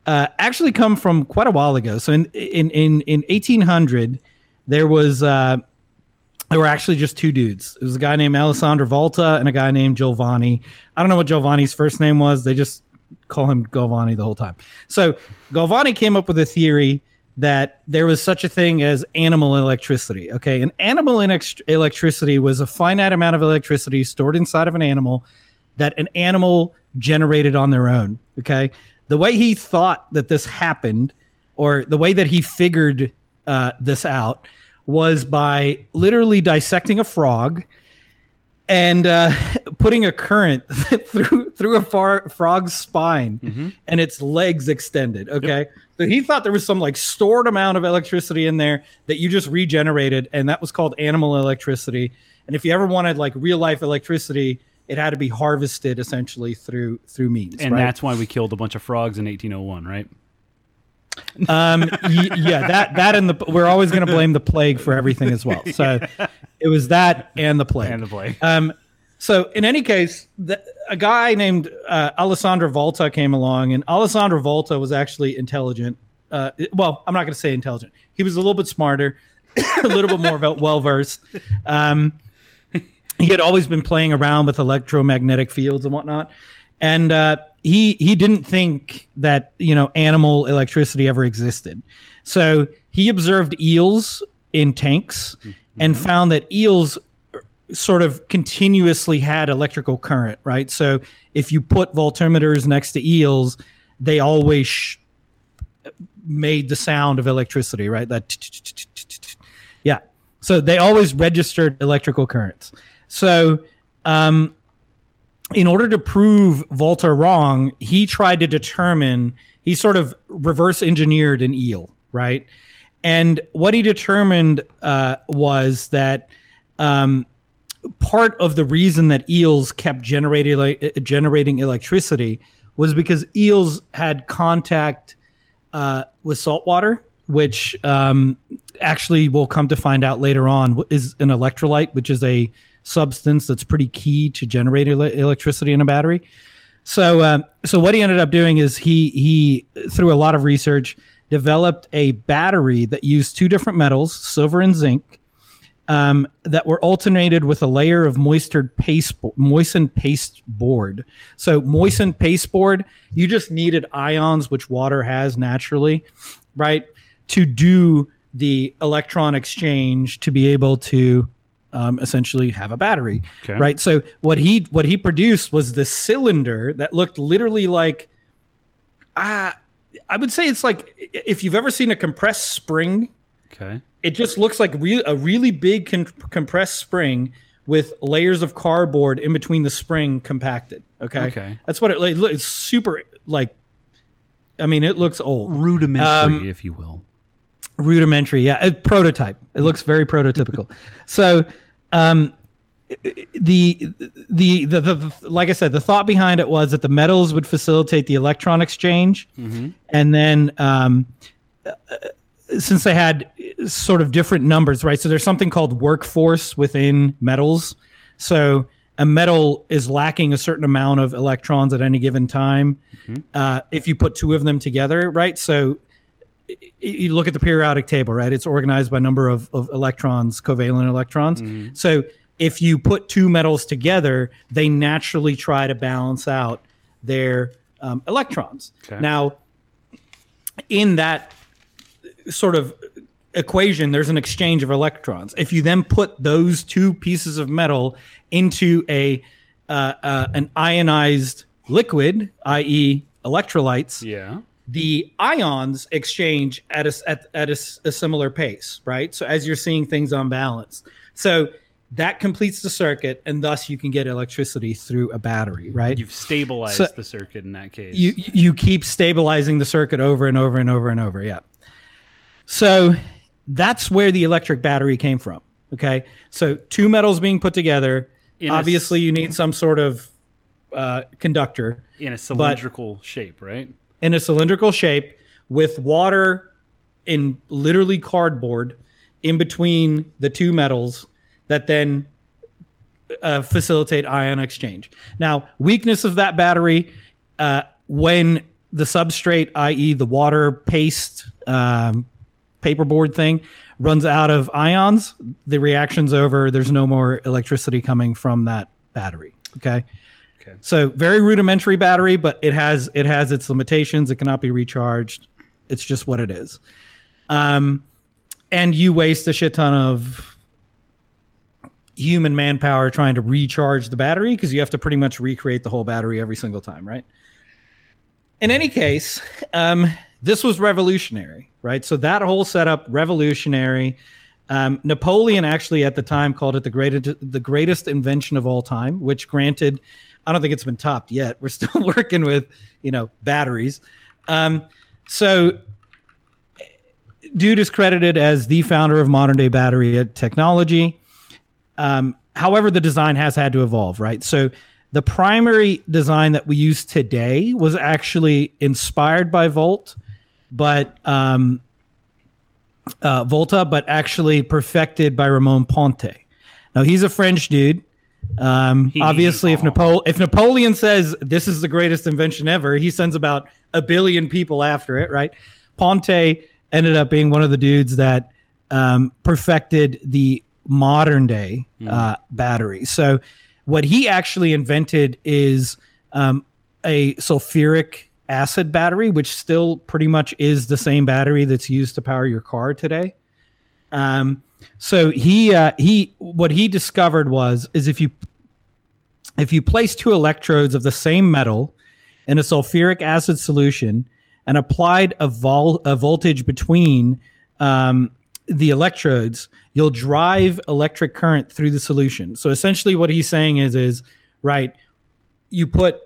B: uh, actually come from quite a while ago. So in in in in 1800, there was uh, there were actually just two dudes. It was a guy named Alessandro Volta and a guy named Galvani. I don't know what Galvani's first name was. They just call him Galvani the whole time. So Galvani came up with a theory that there was such a thing as animal electricity. Okay, and animal electricity was a finite amount of electricity stored inside of an animal that an animal generated on their own. Okay, the way he thought that this happened, or the way that he figured uh, this out, was by literally dissecting a frog and uh, putting a current through through a far, frog's spine
A: Mm-hmm.
B: and its legs extended. Okay, so he thought there was some like stored amount of electricity in there that you just regenerated, and that was called animal electricity. And if you ever wanted like real life electricity, it had to be harvested essentially through through means.
A: and
B: right?
A: that's why we killed a bunch of frogs in 1801, right?
B: Um y- yeah that that and the we're always going to blame the plague for everything as well. So it was that and the plague.
A: And the plague.
B: um so in any case the, a guy named uh, alessandro volta came along and alessandro volta was actually intelligent uh, well i'm not going to say intelligent. He was a little bit smarter a little bit more well versed um he had always been playing around with electromagnetic fields and whatnot and uh, he he didn't think that you know animal electricity ever existed. So he observed eels in tanks and found that eels sort of continuously had electrical current right? So if you put voltmeters next to eels they always sh- made the sound of electricity right? That yeah. So they always registered electrical currents. So um in order to prove Volta wrong, he tried to determine, he sort of reverse engineered an eel, right? And what he determined uh, was that um, part of the reason that eels kept generating, like, generating electricity was because eels had contact uh, with salt water, which um, actually we'll come to find out later on is an electrolyte, which is a substance that's pretty key to generate ele- electricity in a battery. So, um, so what he ended up doing is he he through a lot of research developed a battery that used two different metals, silver and zinc, um, that were alternated with a layer of moistened paste moistened paste board. So moistened paste board, you just needed ions, which water has naturally, right, to do the electron exchange to be able to um, essentially have a battery,
A: Okay.
B: right? So what he what he produced was this cylinder that looked literally like, ah, I would say it's like if you've ever seen a compressed spring,
A: Okay.
B: it just looks like re- a really big con- compressed spring with layers of cardboard in between the spring compacted. Okay,
A: Okay.
B: that's what it like. It's super like. I mean, it looks old
A: Rudimentary,
B: Um,
A: if you will.
B: rudimentary yeah a prototype it looks very prototypical so um the, the the the like i said the thought behind it was that the metals would facilitate the electron exchange. And then um uh, since they had sort of different numbers right? So there's something called workforce within metals. So a metal is lacking a certain amount of electrons at any given time. Uh, if you put two of them together right? So you look at the periodic table, right? It's organized by number of, of electrons, covalent electrons. So if you put two metals together, they naturally try to balance out their um, electrons.
A: Okay.
B: Now, in that sort of equation, there's an exchange of electrons. If you then put those two pieces of metal into a uh, uh, an ionized liquid, i.e., electrolytes,
A: Yeah.
B: The ions exchange at a, at, at a, a similar pace, right? So as you're seeing things on balance. So that completes the circuit, and thus you can get electricity through a battery, right?
A: You've stabilized
B: So-
A: the circuit in that case.
B: you you keep stabilizing the circuit over and over and over and over yeah so that's where the electric battery came from okay so two metals being put together
A: In a
B: obviously you need some sort of uh, conductor
A: in a cylindrical shape, right?
B: In a cylindrical shape with water in literally cardboard in between the two metals that then uh, facilitate ion exchange. Now, weakness of that battery uh, when the substrate, i.e., the water paste um, paperboard thing, runs out of ions, the reaction's over. There's no more electricity coming from that battery. Okay.
A: Okay.
B: So very rudimentary battery, but it has it has its limitations. It cannot be recharged. It's just what it is. Um, and you waste a shit ton of human manpower trying to recharge the battery because you have to pretty much recreate the whole battery every single time, right? In any case, um, this was revolutionary, right? So that whole setup revolutionary. Um, Napoleon actually at the time called it the greatest the greatest invention of all time, which granted, I don't think it's been topped yet. We're still working with you know batteries. Um, so dude is credited as the founder of modern day battery technology. Um, however, the design has had to evolve, right? So the primary design that we use today was actually inspired by Volt, but um, uh, Volta, but actually perfected by Ramon Ponte. Now he's a French dude. Um, obviously, if Napoleon if Napoleon says this is the greatest invention ever, he sends about a billion people after it, right? Ponte ended up being one of the dudes that um, perfected the modern day uh, battery. So, what he actually invented is um, a sulfuric acid battery, which still pretty much is the same battery that's used to power your car today. Um, so he uh, he what he discovered was is if you if you place two electrodes of the same metal in a sulfuric acid solution and applied a, vol- a voltage between um, the electrodes, you'll drive electric current through the solution. So essentially, what he's saying is is right. You put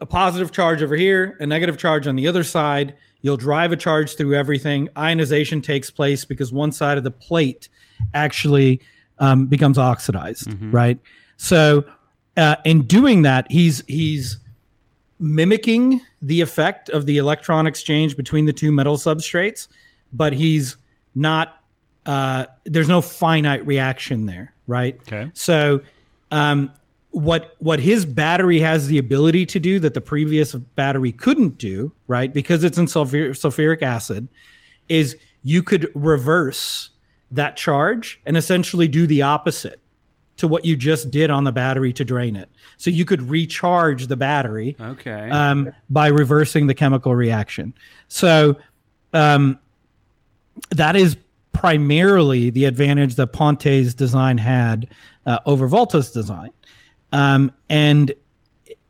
B: a positive charge over here, a negative charge on the other side. You'll drive a charge through everything. Ionization takes place because one side of the plate actually um, becomes oxidized, right? So, uh, in doing that, he's he's mimicking the effect of the electron exchange between the two metal substrates, but he's not. Uh, there's no finite reaction there, right?
A: Okay.
B: So, um, what what his battery has the ability to do that the previous battery couldn't do, right? Because it's in sulfur- sulfuric acid, is you could reverse that charge and essentially do the opposite to what you just did on the battery to drain it. So you could recharge the battery
A: Okay.
B: um, by reversing the chemical reaction. So um, that is primarily the advantage that Ponte's design had uh, over Volta's design. Um, and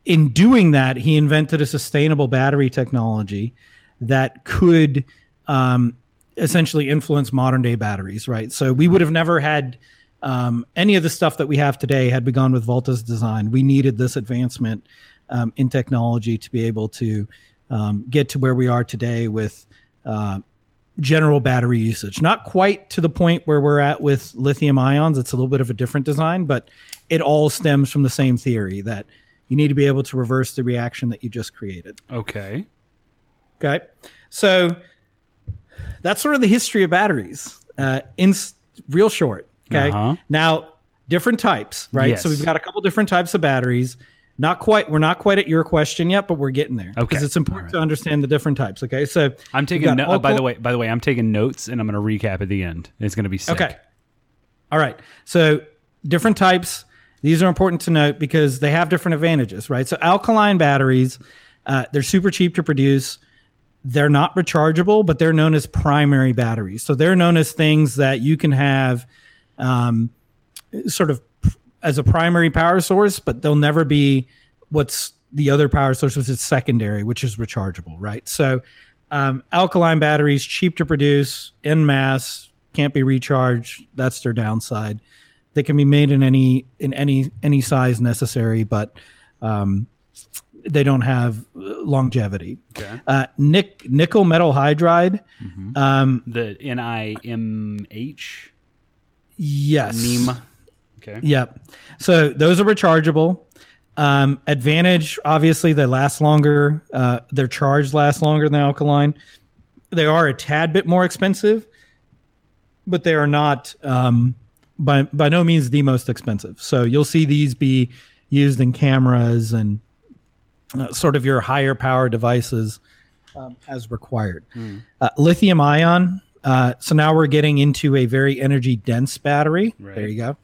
B: in doing that, he invented a sustainable battery technology that could um, essentially influence modern day batteries, right? So we would have never had um, any of the stuff that we have today had we gone with Volta's design. We needed this advancement um, in technology to be able to um, get to where we are today with uh, general battery usage. Not quite to the point where we're at with lithium ions. It's a little bit of a different design, but it all stems from the same theory that you need to be able to reverse the reaction that you just created.
A: okay.
B: Okay. So that's sort of the history of batteries uh, in real short. Okay.
A: Uh-huh.
B: Now, different types, right? So we've got a couple different types of batteries. Not quite, we're not quite at your question yet, but we're getting there.
A: Okay.
B: Because it's important to understand the different types. Okay. So
A: I'm taking. No- uh, by the way, by the way, I'm taking notes, and I'm going to recap at the end. It's going to be sick.
B: Okay. All right. So different types. These are important to note because they have different advantages, right? So alkaline batteries, uh, they're super cheap to produce. They're not rechargeable, but they're known as primary batteries. So they're known as things that you can have um, sort of as a primary power source, but they'll never be what's the other power source, which is secondary, which is rechargeable, right? So um, alkaline batteries, cheap to produce, in mass, can't be recharged. That's their downside. They can be made in any in any any size necessary, but um, they don't have longevity.
A: Okay.
B: Uh, nick, nickel metal hydride.
A: Mhm.
B: Um,
A: The NIMH
B: yes.
A: NEM. Okay.
B: Yep. So those are rechargeable. Um, advantage, obviously, they last longer. Uh, their charge lasts longer than alkaline. They are a tad bit more expensive, but they are not um, by by no means the most expensive. So you'll see these be used in cameras and uh, sort of your higher power devices um, as required.
A: Hmm.
B: Uh, lithium ion. Uh, so now we're getting into a very energy dense battery.
A: Right.
B: There you go.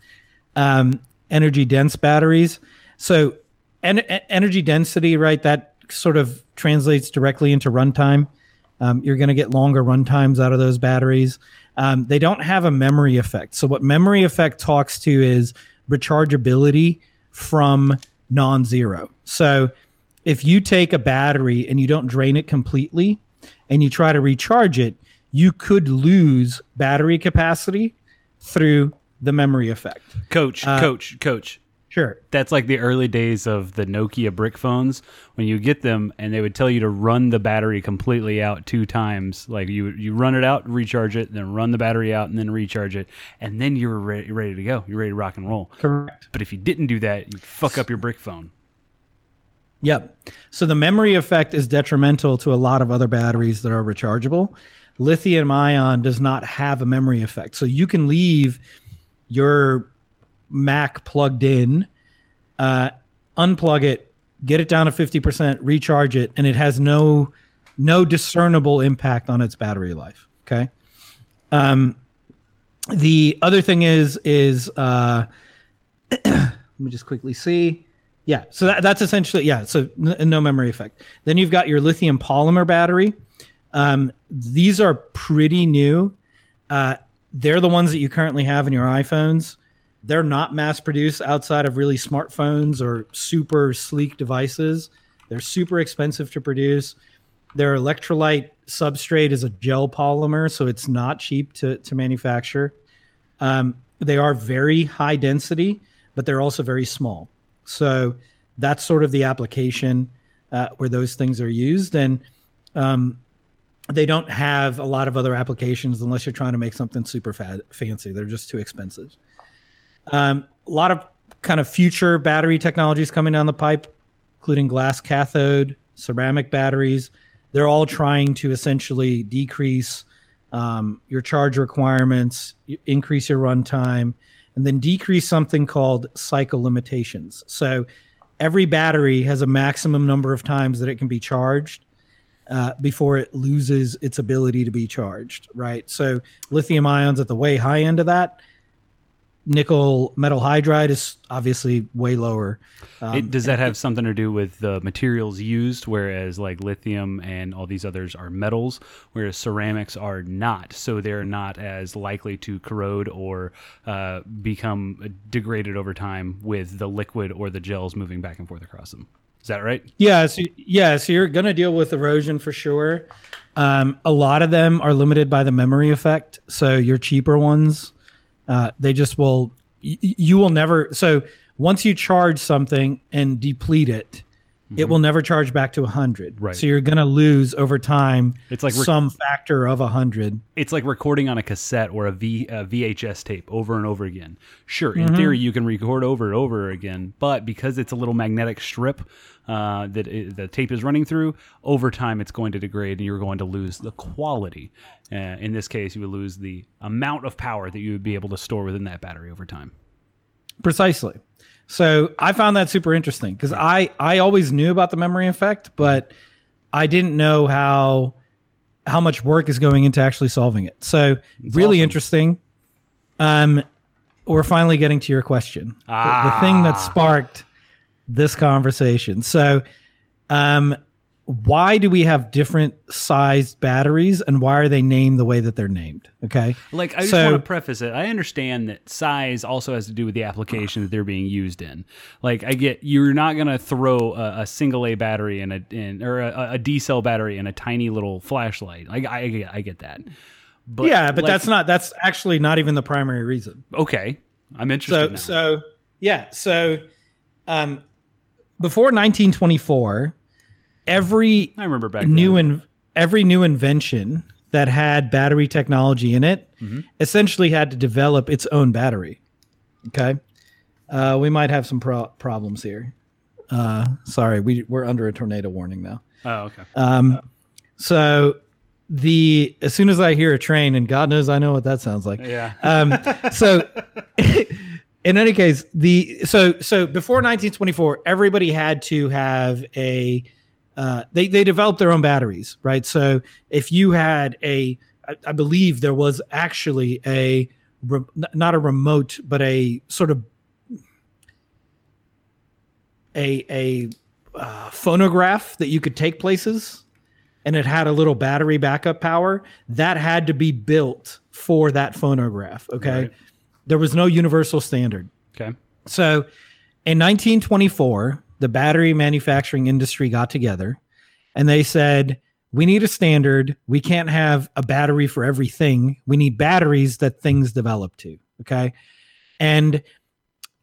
B: Um, energy dense batteries. So en- energy density, right? That sort of translates directly into runtime. Um, you're going to get longer runtimes out of those batteries. Um, they don't have a memory effect. So what memory effect talks to is rechargeability from non-zero. So if you take a battery and you don't drain it completely and you try to recharge it, you could lose battery capacity through the memory effect.
A: Coach,
B: Uh,
A: coach, coach.
B: Sure.
A: That's like the early days of the Nokia brick phones when you get them and they would tell you to run the battery completely out two times. Like you you run it out, recharge it, then run the battery out and then recharge it, and then you were ready, ready to go. You're ready to rock and roll.
B: Correct.
A: But if you didn't do that, you fuck up your brick phone.
B: Yep. So the memory effect is detrimental to a lot of other batteries that are rechargeable. Lithium ion does not have a memory effect. So you can leave your Mac plugged in, uh, unplug it, get it down to 50%, recharge it, and it has no no discernible impact on its battery life. Okay. Um, the other thing is is uh, let me just quickly see. Yeah, so that, that's essentially yeah. So n- no memory effect. Then you've got your lithium polymer battery. Um, these are pretty new. Uh, they're the ones that you currently have in your iPhones. They're not mass produced outside of really smartphones or super sleek devices. They're super expensive to produce. Their electrolyte substrate is a gel polymer, so it's not cheap to, to manufacture. Um, they are very high density, but they're also very small. So that's sort of the application uh, where those things are used. And um, they don't have a lot of other applications unless you're trying to make something super fa- fancy. They're just too expensive. Um, a lot of kind of future battery technologies coming down the pipe, including glass cathode, ceramic batteries. They're all trying to essentially decrease um, your charge requirements, increase your runtime, and then decrease something called cycle limitations. So every battery has a maximum number of times that it can be charged uh, before it loses its ability to be charged, right? So lithium ions at the way high end of that. Nickel metal hydride is obviously way lower. Um,
A: it, does that have something to do with the materials used? Whereas like lithium and all these others are metals, whereas ceramics are not. So they're not as likely to corrode or uh, become degraded over time with the liquid or the gels moving back and forth across them. Is that right?
B: Yeah, so, yeah, so you're going to deal with erosion for sure. Um, a lot of them are limited by the memory effect. So your cheaper ones, uh, they just will, y- you will never. So once you charge something and deplete it, it will never charge back to 100.
A: Mm-hmm. Right.
B: So you're going to lose over time
A: It's like rec-
B: some factor of 100.
A: it's like recording on a cassette or a, v, a VHS tape over and over again. Sure, in theory, you can record over and over again, but because it's a little magnetic strip uh, that it, the tape is running through, over time it's going to degrade and you're going to lose the quality. Uh, in this case, you would lose the amount of power that you would be able to store within that battery over time.
B: Precisely. So I found that super interesting because I I always knew about the memory effect, but I didn't know how how much work is going into actually solving it. So really
A: awesome.
B: interesting. Um, we're finally getting to your question, the, the thing that
A: Ah.
B: sparked this conversation. So, um, why do we have different sized batteries and why are they named the way that they're named? Okay.
A: Like I just
B: So-
A: want to preface it. I understand that size also has to do with the application that they're being used in. Like I get you're not gonna throw a, a single A battery in a in or a, a D cell battery in a tiny little flashlight. Like I get I get that. But
B: yeah, but
A: like-
B: that's not that's actually not even the primary reason.
A: okay. I'm interested.
B: So
A: now.
B: so yeah, so um before 1924, every
A: I remember back
B: new in every new invention that had battery technology in it
A: Mm-hmm.
B: essentially had to develop its own battery. Okay, uh, we might have some pro- problems here. Uh, sorry, we we're under a tornado warning now.
A: Oh, okay.
B: Um, so the as soon as I hear a train, and God knows I know what that sounds like.
A: Yeah.
B: Um, so in any case, the so so before 1924, everybody had to have a uh, they they developed their own batteries, right? So if you had a, I, I believe there was actually a re- not a remote, but a sort of a a uh, phonograph that you could take places and it had a little battery backup power that had to be built for that phonograph okay
A: Right.
B: there was no universal standard
A: Okay.
B: so in 1924 the battery manufacturing industry got together and they said we need a standard. We can't have a battery for everything. We need batteries that things develop to. Okay? And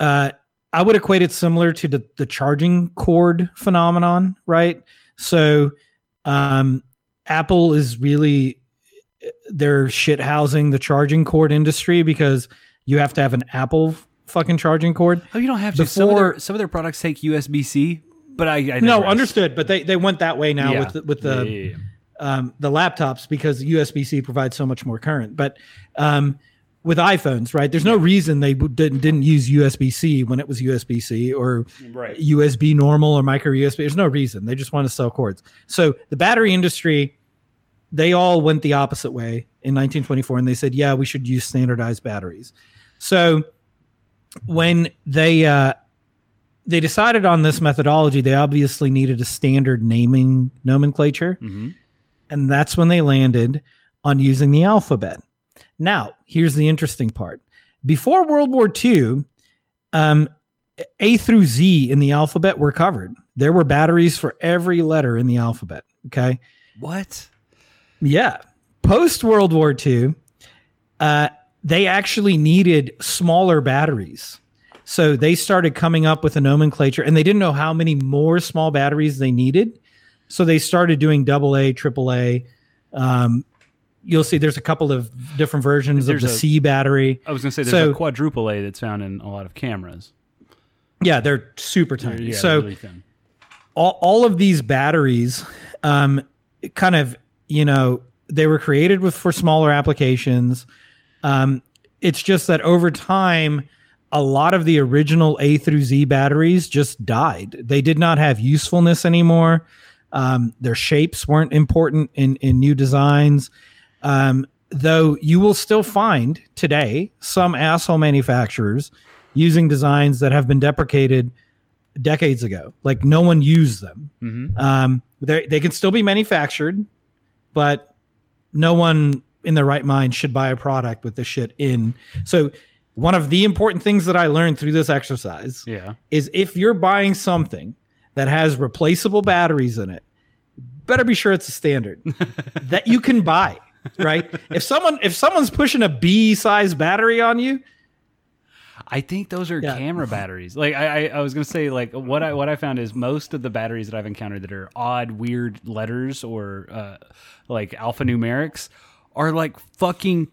B: uh, i would equate it similar to the, the charging cord phenomenon right? So um, apple is really they're shit housing the charging cord industry because you have to have an apple fucking charging cord
A: Oh, you don't have to. some of their some of their products take USB C, but I, I
B: no
A: digress.
B: understood but they, they went that way now
A: Yeah.
B: with the, with the
A: Yeah, yeah, yeah.
B: um, the laptops because USB-C provides so much more current. But um, with iPhones, right? There's no reason they didn't didn't use USB-C when it was USB-C or
A: Right.
B: USB normal or micro USB. There's no reason. They just want to sell cords. So the battery industry, they all went the opposite way in 1924, and they said, yeah, we should use standardized batteries. So when they uh, they decided on this methodology, they obviously needed a standard naming nomenclature
A: hmm
B: and that's when they landed on using the alphabet. Now, here's the interesting part. Before World War II, um, A through Z in the alphabet were covered. There were batteries for every letter in the alphabet. Okay.
A: What?
B: Yeah. Post World War II, uh, they actually needed smaller batteries. So they started coming up with a nomenclature and they didn't know how many more small batteries they needed. So they started doing double A, triple A. Um, you'll see there's a couple of different versions
A: There's
B: of the
A: a-
B: C battery.
A: I was gonna say there's
B: So-
A: a quadruple A that's found in a lot of cameras.
B: Yeah, they're super tiny.
A: Yeah,
B: so
A: really thin.
B: all, all of these batteries um kind of you know they were created with for smaller applications um it's just that over time a lot of the original a through z batteries just died they did not have usefulness anymore um, their shapes weren't important in in new designs um, though you will still find today some asshole manufacturers using designs that have been deprecated decades ago. Like no one used them.
A: Mhm.
B: Um, they they can still be manufactured, but no one in their right mind should buy a product with this shit in. So one of the important things that I learned through this exercise
A: Yeah.
B: is if you're buying something that has replaceable batteries in it, better be sure it's a standard that you can buy. Right? if someone if someone's pushing a B size battery on you,
A: I think those are
B: Yeah.
A: camera batteries. Like I, I, I was gonna say, like what I what I found is most of the batteries that I've encountered that are odd, weird letters or uh, like alphanumerics are like fucking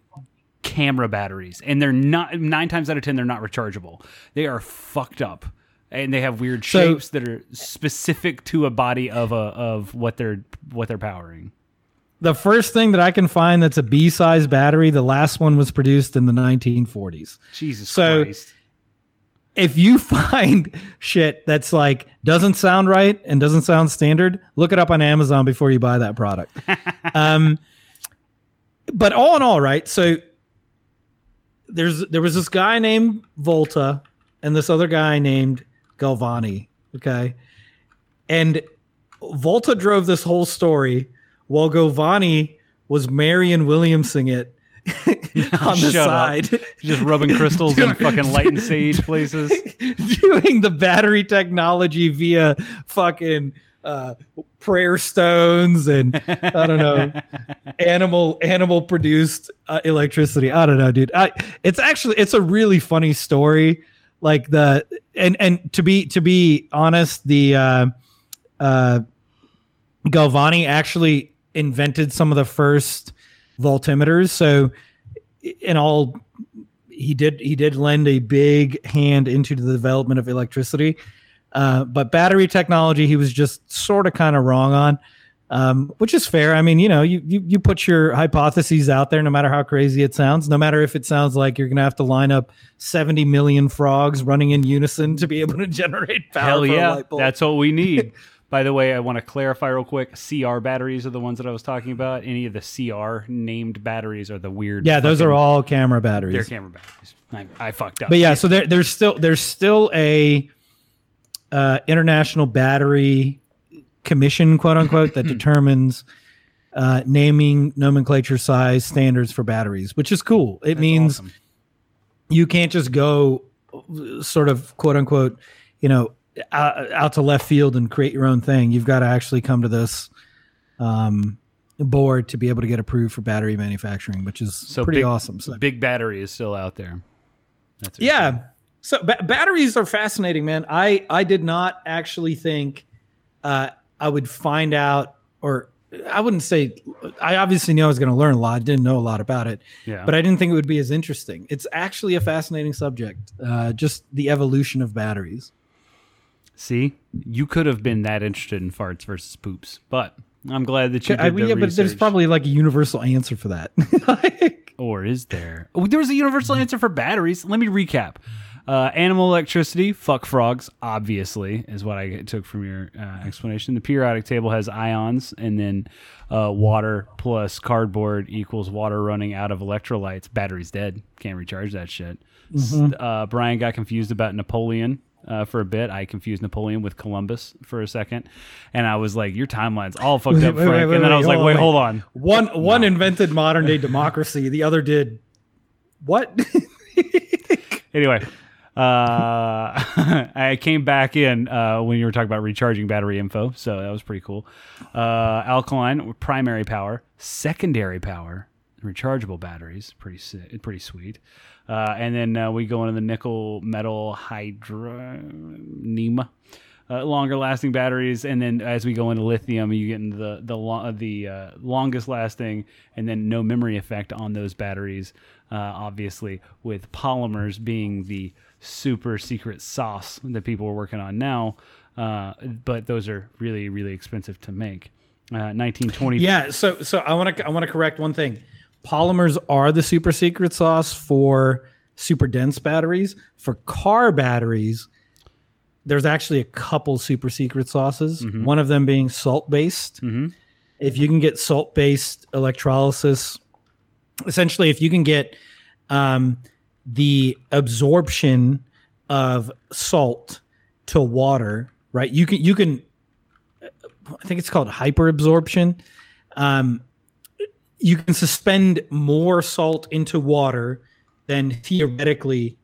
A: camera batteries, and they're not nine times out of ten they're not rechargeable. They are fucked up, and they have weird
B: So-
A: shapes that are specific to a body of a of what they're what they're powering.
B: the first thing that I can find that's a B size battery, the last one was produced in the 1940s.
A: Jesus
B: So-
A: Christ!
B: If you find shit that's like doesn't sound right and doesn't sound standard, look it up on Amazon before you buy that product. um, but all in all, right? So there's there was this guy named Volta and this other guy named Galvani. Okay, and Volta drove this whole story while Galvani was Marion Williamsing it on the
A: Shut up.
B: side.
A: Just rubbing crystals and fucking lighting sage places.
B: doing the battery technology via fucking uh, prayer stones and I don't know animal animal produced uh, electricity. I don't know, dude. I, it's actually it's a really funny story. Like the and and to be to be honest, the uh, uh, Galvani actually invented some of the first voltimeters. So in all he did he did lend a big hand into the development of electricity. Uh, but battery technology, he was just sort of kind of wrong on, um, which is fair. I mean, you know, you, you you put your hypotheses out there, no matter how crazy it sounds, no matter if it sounds like you're going to have to line up 70 million frogs running in unison to be able to generate power.
A: Hell yeah, that's what we need. By the way, I want to clarify real quick. CR batteries are the ones that I was talking about. Any of the CR named batteries are the weird.
B: yeah, those
A: fucking-
B: are all camera batteries.
A: They're camera batteries. I, I fucked up.
B: but yeah, so there, there's still there's still a uh, international battery commission, quote unquote, that determines uh, naming, nomenclature, size standards for batteries, which is cool. It
A: That's
B: means
A: awesome.
B: you can't just go uh, sort of quote unquote, you know, out, out to left field and create your own thing. You've got to actually come to this um, board to be able to get approved for battery manufacturing, which is
A: So
B: pretty
A: big-
B: awesome. So
A: big battery is still out there. That's
B: yeah. So ba- batteries are fascinating man i i did not actually think uh i would find out or i wouldn't say i obviously knew i was going to learn a lot i didn't know a lot about it
A: yeah.
B: but i didn't think it would be as interesting it's actually a fascinating subject uh just the evolution of batteries
A: See, you could have been that interested in farts versus poops, but I'm glad that you did
B: I,
A: the
B: yeah, but there's probably like a universal answer for that Like,
A: Or is there? Oh, there was a universal answer for batteries. Let me recap. Uh, animal electricity, fuck frogs, obviously, is what I took from your uh, explanation. The periodic table has ions, and then uh, water plus cardboard equals water running out of electrolytes. Battery's dead. Can't recharge that shit. S- Uh, Brian got confused about Napoleon. Uh, for a bit, I confused Napoleon with Columbus for a second, and I was like, "Your timeline's all fucked up,
B: Wait,
A: Frank."
B: wait, wait,
A: and then I was like,
B: on,
A: "Wait,
B: wait.
A: hold on."
B: one one invented modern day democracy the other did what
A: anyway, uh, I came back in uh, when you were talking about recharging battery info, so that was pretty cool. Uh, alkaline primary power, secondary power, rechargeable batteries, pretty si- pretty sweet. Uh, and then uh, we go into the nickel metal hydronium. Uh, longer lasting batteries, and then as we go into lithium, you get into the the lo- the longest lasting, and then no memory effect on those batteries. Obviously, with polymers being the super secret sauce that people are working on now, uh, but those are really really expensive to make. Uh, 1920.
B: Yeah, so so I want to I want to correct one thing. Polymers are the super secret sauce for super dense batteries. For car batteries, there's actually a couple super secret sauces. One of them being salt based.
A: Mhm.
B: If you can get salt based electrolysis, essentially, if you can get um, the absorption of salt to water, right? You can you can I think it's called hyperabsorption. Um, you can suspend more salt into water than theoretically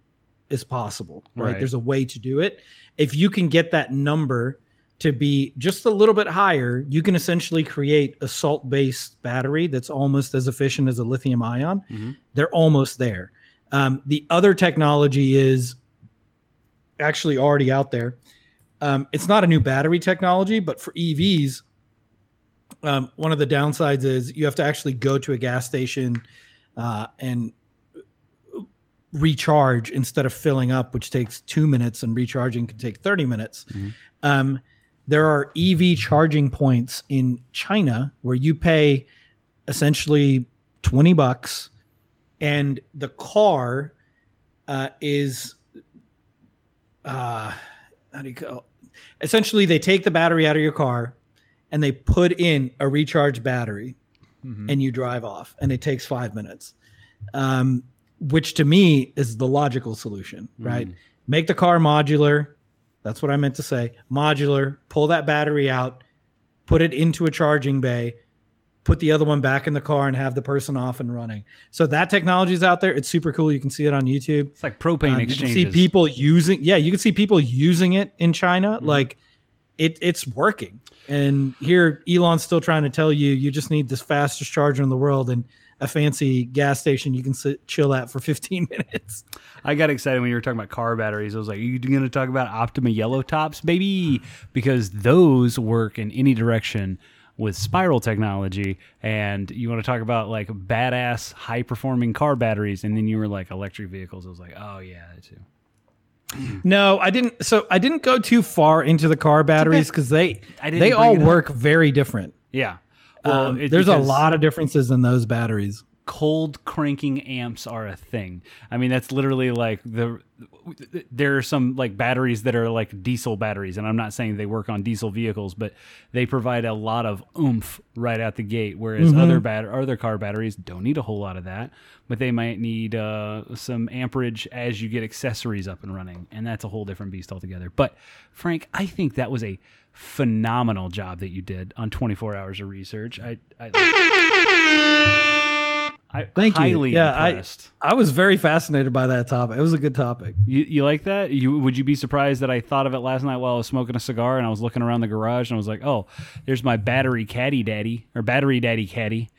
B: is possible. Right?
A: Right.
B: There's a way to do it. If you can get that number to be just a little bit higher, you can essentially create a salt-based battery that's almost as efficient as a lithium ion.
A: Mhm.
B: They're almost there. Um, the other technology is actually already out there. Um, it's not a new battery technology, but for EVs, um, one of the downsides is you have to actually go to a gas station uh, and recharge instead of filling up, which takes two minutes, and recharging can take 30 minutes.
A: Mhm.
B: Um, there are EV charging points in China where you pay essentially 20 bucks, and the car uh, is uh, how do you go? Essentially, they take the battery out of your car and they put in a recharge battery
A: Mhm.
B: and you drive off and it takes five minutes um, which to me is the logical solution right
A: Mm.
B: make the car modular that's what i meant to say modular pull that battery out put it into a charging bay, put the other one back in the car, and have the person off and running. So that technology is out there. It's super cool. You can see it on YouTube.
A: It's like propane
B: Um, you can see people using. Yeah, you can see people using it in China.
A: Mm-hmm.
B: Like it, it's working. And here, Elon's still trying to tell you you just need this fastest charger in the world and a fancy gas station you can sit, chill at for 15 minutes.
A: I got excited when you were talking about car batteries. I was like, "Are you going to talk about Optima Yellow Tops, baby?" Because those work in any direction with spiral technology. And you want to talk about like badass, high performing car batteries, and then you were like electric vehicles. I was like, "Oh yeah, that too."
B: No, I didn't. So I didn't go too far into the car batteries because they
A: I didn't
B: they all work very different.
A: Yeah. Well,
B: Um, there's a lot of differences in those batteries.
A: Cold cranking amps are a thing. I mean, that's literally like the there are some like batteries that are like diesel batteries, and I'm not saying they work on diesel vehicles, but they provide a lot of oomph right out the gate. Whereas other bat other car batteries don't need a whole lot of that, but they might need uh, some amperage as you get accessories up and running, and that's a whole different beast altogether. But Frank, I think that was a phenomenal job that you did on 24 hours of research. I, I, I
B: Thank you.
A: highly
B: Yeah, I-
A: impressed.
B: I was very fascinated by that topic. It was a good topic.
A: You, you like that? You would you be surprised that I thought of it last night while I was smoking a cigar and I was looking around the garage and I was like, oh, there's my battery caddy daddy or battery daddy caddy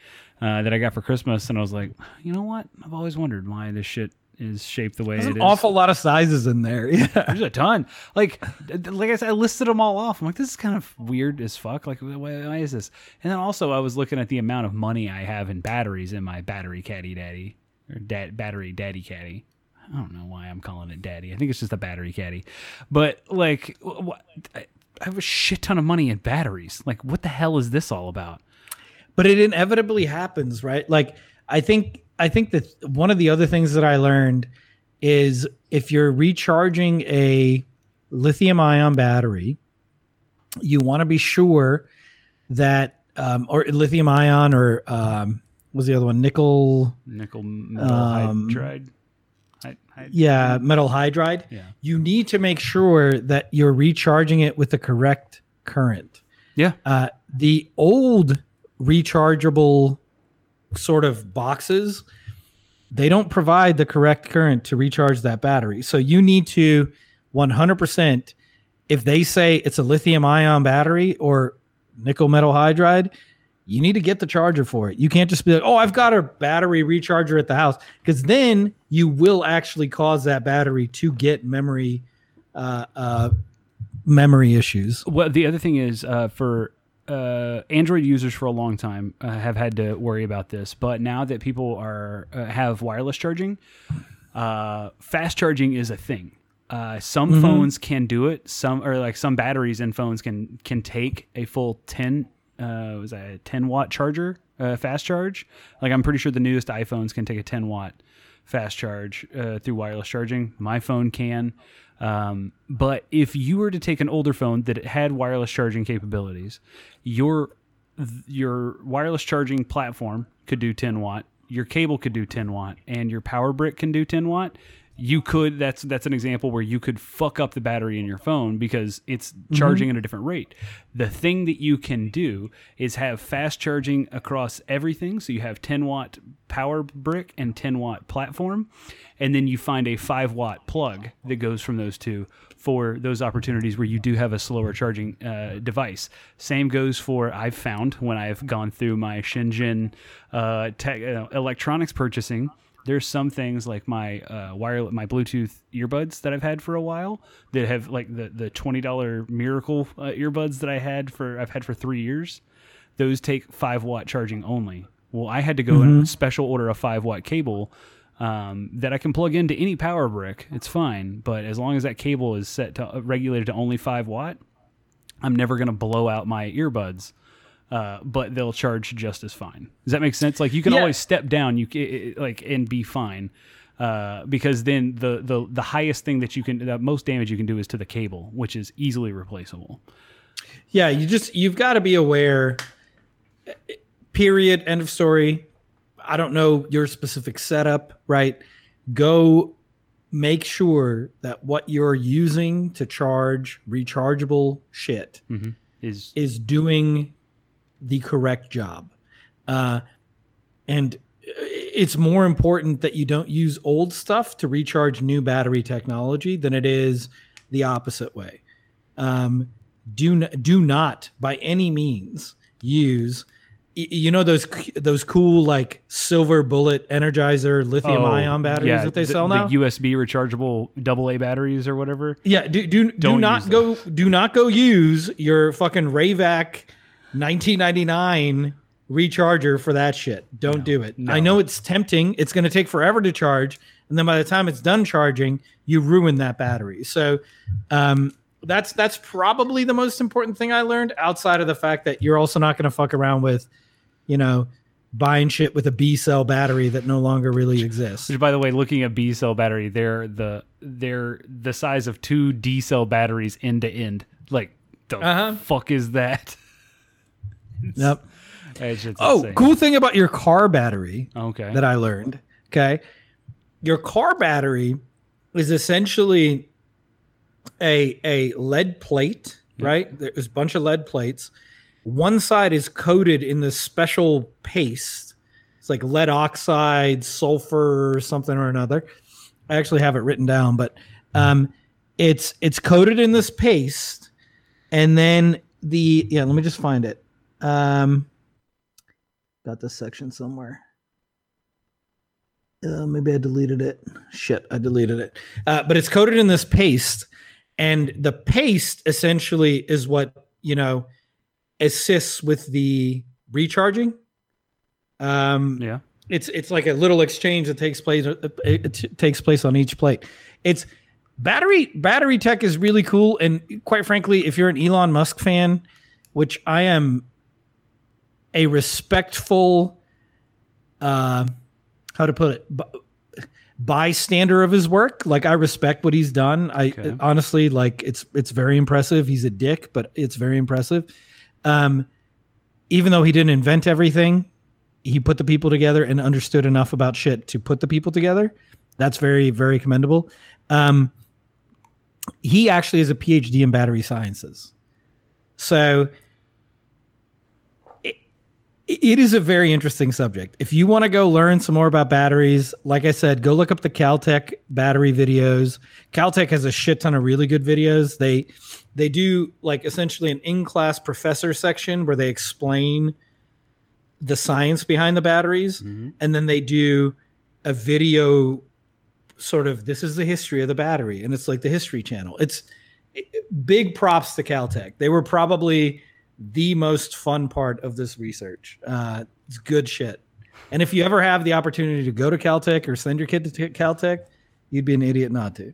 A: uh, that I got for Christmas, and I was like, you know what? I've always wondered why this shit is shaped the way it is.
B: There's
A: it
B: an
A: is.
B: awful lot of sizes in there. Yeah.
A: There's a ton. Like, like I said, I listed them all off. I'm like, this is kind of weird as fuck. Like, why, why is this? And then also, I was looking at the amount of money I have in batteries in my battery caddy daddy or dad, battery daddy caddy. I don't know why I'm calling it daddy. I think it's just a battery caddy. But like, wh- wh- I I have a shit ton of money in batteries. Like, what the hell is this all about?
B: but it inevitably happens right like i think i think that one of the other things that i learned is if you're recharging a lithium ion battery you want to be sure that um, or lithium ion or um, what was the other one nickel
A: Nickel metal
B: Um,
A: hydride. Hy- hy-
B: yeah metal hydride
A: Yeah.
B: you need to make sure that you're recharging it with the correct current
A: Yeah.
B: uh, the old rechargeable sort of boxes they don't provide the correct current to recharge that battery. So you need to 100% if they say it's a lithium ion battery or nickel metal hydride you need to get the charger for it. You can't just be like oh i've got a battery recharger at the house because then you will actually cause that battery to get memory uh, uh, memory issues.
A: Well, the other thing is uh, for uh, Android users for a long time uh, have had to worry about this, but now that people are uh, have wireless charging, uh, fast charging is a thing. Uh, some phones can do it. Some or like some batteries in phones can can take a full ten. Uh, was that a ten watt charger? Uh, fast charge. Like I'm pretty sure the newest iPhones can take a ten watt fast charge uh, through wireless charging. My phone can. Um, but if you were to take an older phone that had wireless charging capabilities, your your wireless charging platform could do 10 watt, your cable could do 10 watt, and your power brick can do 10 watt. You could that's that's an example where you could fuck up the battery in your phone because it's charging at a different rate. The thing that you can do is have fast charging across everything. So you have 10 watt power brick and 10 watt platform, and then you find a 5 watt plug that goes from those two for those opportunities where you do have a slower charging uh, device. Same goes for I've found when I've gone through my Shenzhen uh, tech, uh, electronics purchasing. There's some things like my uh, wireless, my Bluetooth earbuds that I've had for a while that have like the the twenty dollar Miracle uh, earbuds that I had for I've had for three years. Those take five watt charging only. Well, I had to go and special order a five watt cable um, that I can plug into any power brick. It's fine, but as long as that cable is set to uh, regulated to only five watt, I'm never going to blow out my earbuds. Uh, but they'll charge just as fine. Does that make sense? Like you can
B: Yeah.
A: always step down, you it- like and be fine, uh, because then the the the highest thing that you can, the most damage you can do is to the cable, which is easily replaceable.
B: Yeah, you just you've got to be aware. Period. End of story. I don't know your specific setup, right? Go make sure that what you're using to charge rechargeable shit
A: Is
B: is doing the correct job. Uh, and it's more important that you don't use old stuff to recharge new battery technology than it is the opposite way. Um, do do not by any means use you know those those cool like silver bullet energizer lithium ion batteries
A: Oh, yeah,
B: that they
A: the-
B: sell now?
A: The USB rechargeable AA batteries or whatever.
B: yeah do do, do
A: Don't
B: not go do not go use your fucking Rayovac 1999 recharger for that shit. Don't
A: No,
B: do it.
A: no.
B: i know it's tempting. It's going to take forever to charge and then by the time it's done charging you ruin that battery. So um that's that's probably the most important thing i learned outside of the fact that you're also not going to fuck around with you know buying shit with a b cell battery that no longer really exists
A: Which, by the way, looking at B cell battery, they're the they're the size of two D cell batteries end to end. Like the
B: Uh-huh.
A: fuck is that?
B: yep
A: It's just
B: oh
A: insane.
B: cool thing about your car battery
A: Okay.
B: that I learned. Okay. Your car battery is essentially a a lead plate, right? There's a bunch of lead plates. One side is coated in this special paste. It's like lead oxide, sulfur, or something or another. I actually have it written down, but um, it's it's coated in this paste, and then the yeah. Let me just find it. Um, got this section somewhere. Uh, maybe I deleted it. Shit, I deleted it. Uh, but it's coated in this paste, and the paste essentially is what you know assists with the recharging. Um,
A: yeah.
B: it's it's like a little exchange that takes place it, it takes place on each plate. It's battery battery tech is really cool, and quite frankly, if you're an Elon Musk fan, which I am, a respectful, uh, how to put it, b- bystander of his work. Like I respect what he's done. I
A: Okay.
B: honestly like it's it's very impressive. He's a dick, but it's very impressive. Um, even though he didn't invent everything, he put the people together and understood enough about shit to put the people together. That's very, very commendable. Um, he actually has a PhD in battery sciences. So it is a very interesting subject. If you want to go learn some more about batteries, like I said, go look up the Caltech battery videos. Caltech has a shit ton of really good videos. They they do like essentially an in-class professor section where they explain the science behind the batteries
A: Mhm.
B: and then they do a video sort of this is the history of the battery and it's like the history channel it's big props to caltech they were probably the most fun part of this research uh, it's good shit and if you ever have the opportunity to go to caltech or send your kid to caltech you'd be an idiot not to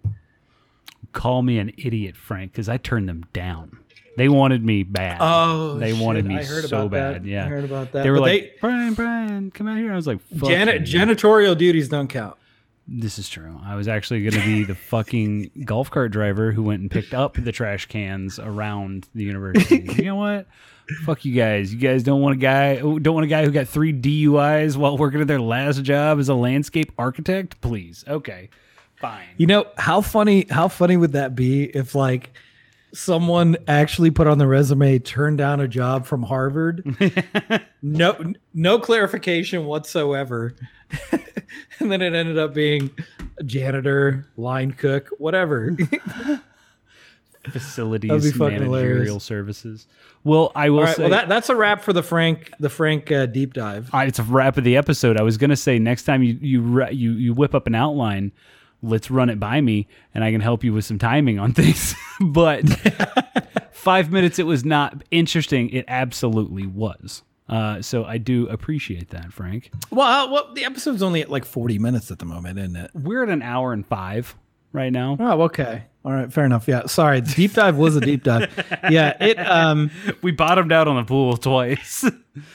A: Call me an idiot, Frank, because I turned them down. They wanted me bad.
B: oh
A: they wanted
B: shit,
A: me
B: I heard
A: so
B: about
A: bad.
B: that.
A: Yeah.
B: i heard about that
A: They were
B: But
A: like, Brian, Brian, come out here. I was like, fuck
B: Jani- janitorial duties don't count
A: This is true. I was actually going to be the fucking golf cart driver who went and picked up the trash cans around the university. you know what? Fuck you guys. You guys don't want a guy don't want a guy who got three DUIs while working at their last job as a landscape architect? Please. Okay. Fine.
B: You know how funny? How funny would that be if like someone actually put on the resume turned down a job from Harvard? no, no clarification whatsoever, and then it ended up being a janitor, line cook, whatever.
A: Facilities
B: That'd be fucking
A: managerial
B: hilarious.
A: services. Well, I will
B: right,
A: say
B: well that that's a wrap for the Frank the Frank uh, deep dive.
A: Uh, it's a wrap of the episode. I was gonna say next time you you you you whip up an outline, let's run it by me, and I can help you with some timing on things. but five minutes, it was not interesting. It absolutely was. Uh, so I do appreciate that, Frank.
B: Well, uh, well, the episode's only at like forty minutes at the moment, isn't it?
A: We're at an hour and five right now.
B: Oh, okay. All right, fair enough. Yeah, sorry. Deep dive was a deep dive. Yeah, it um
A: We bottomed out on the pool twice.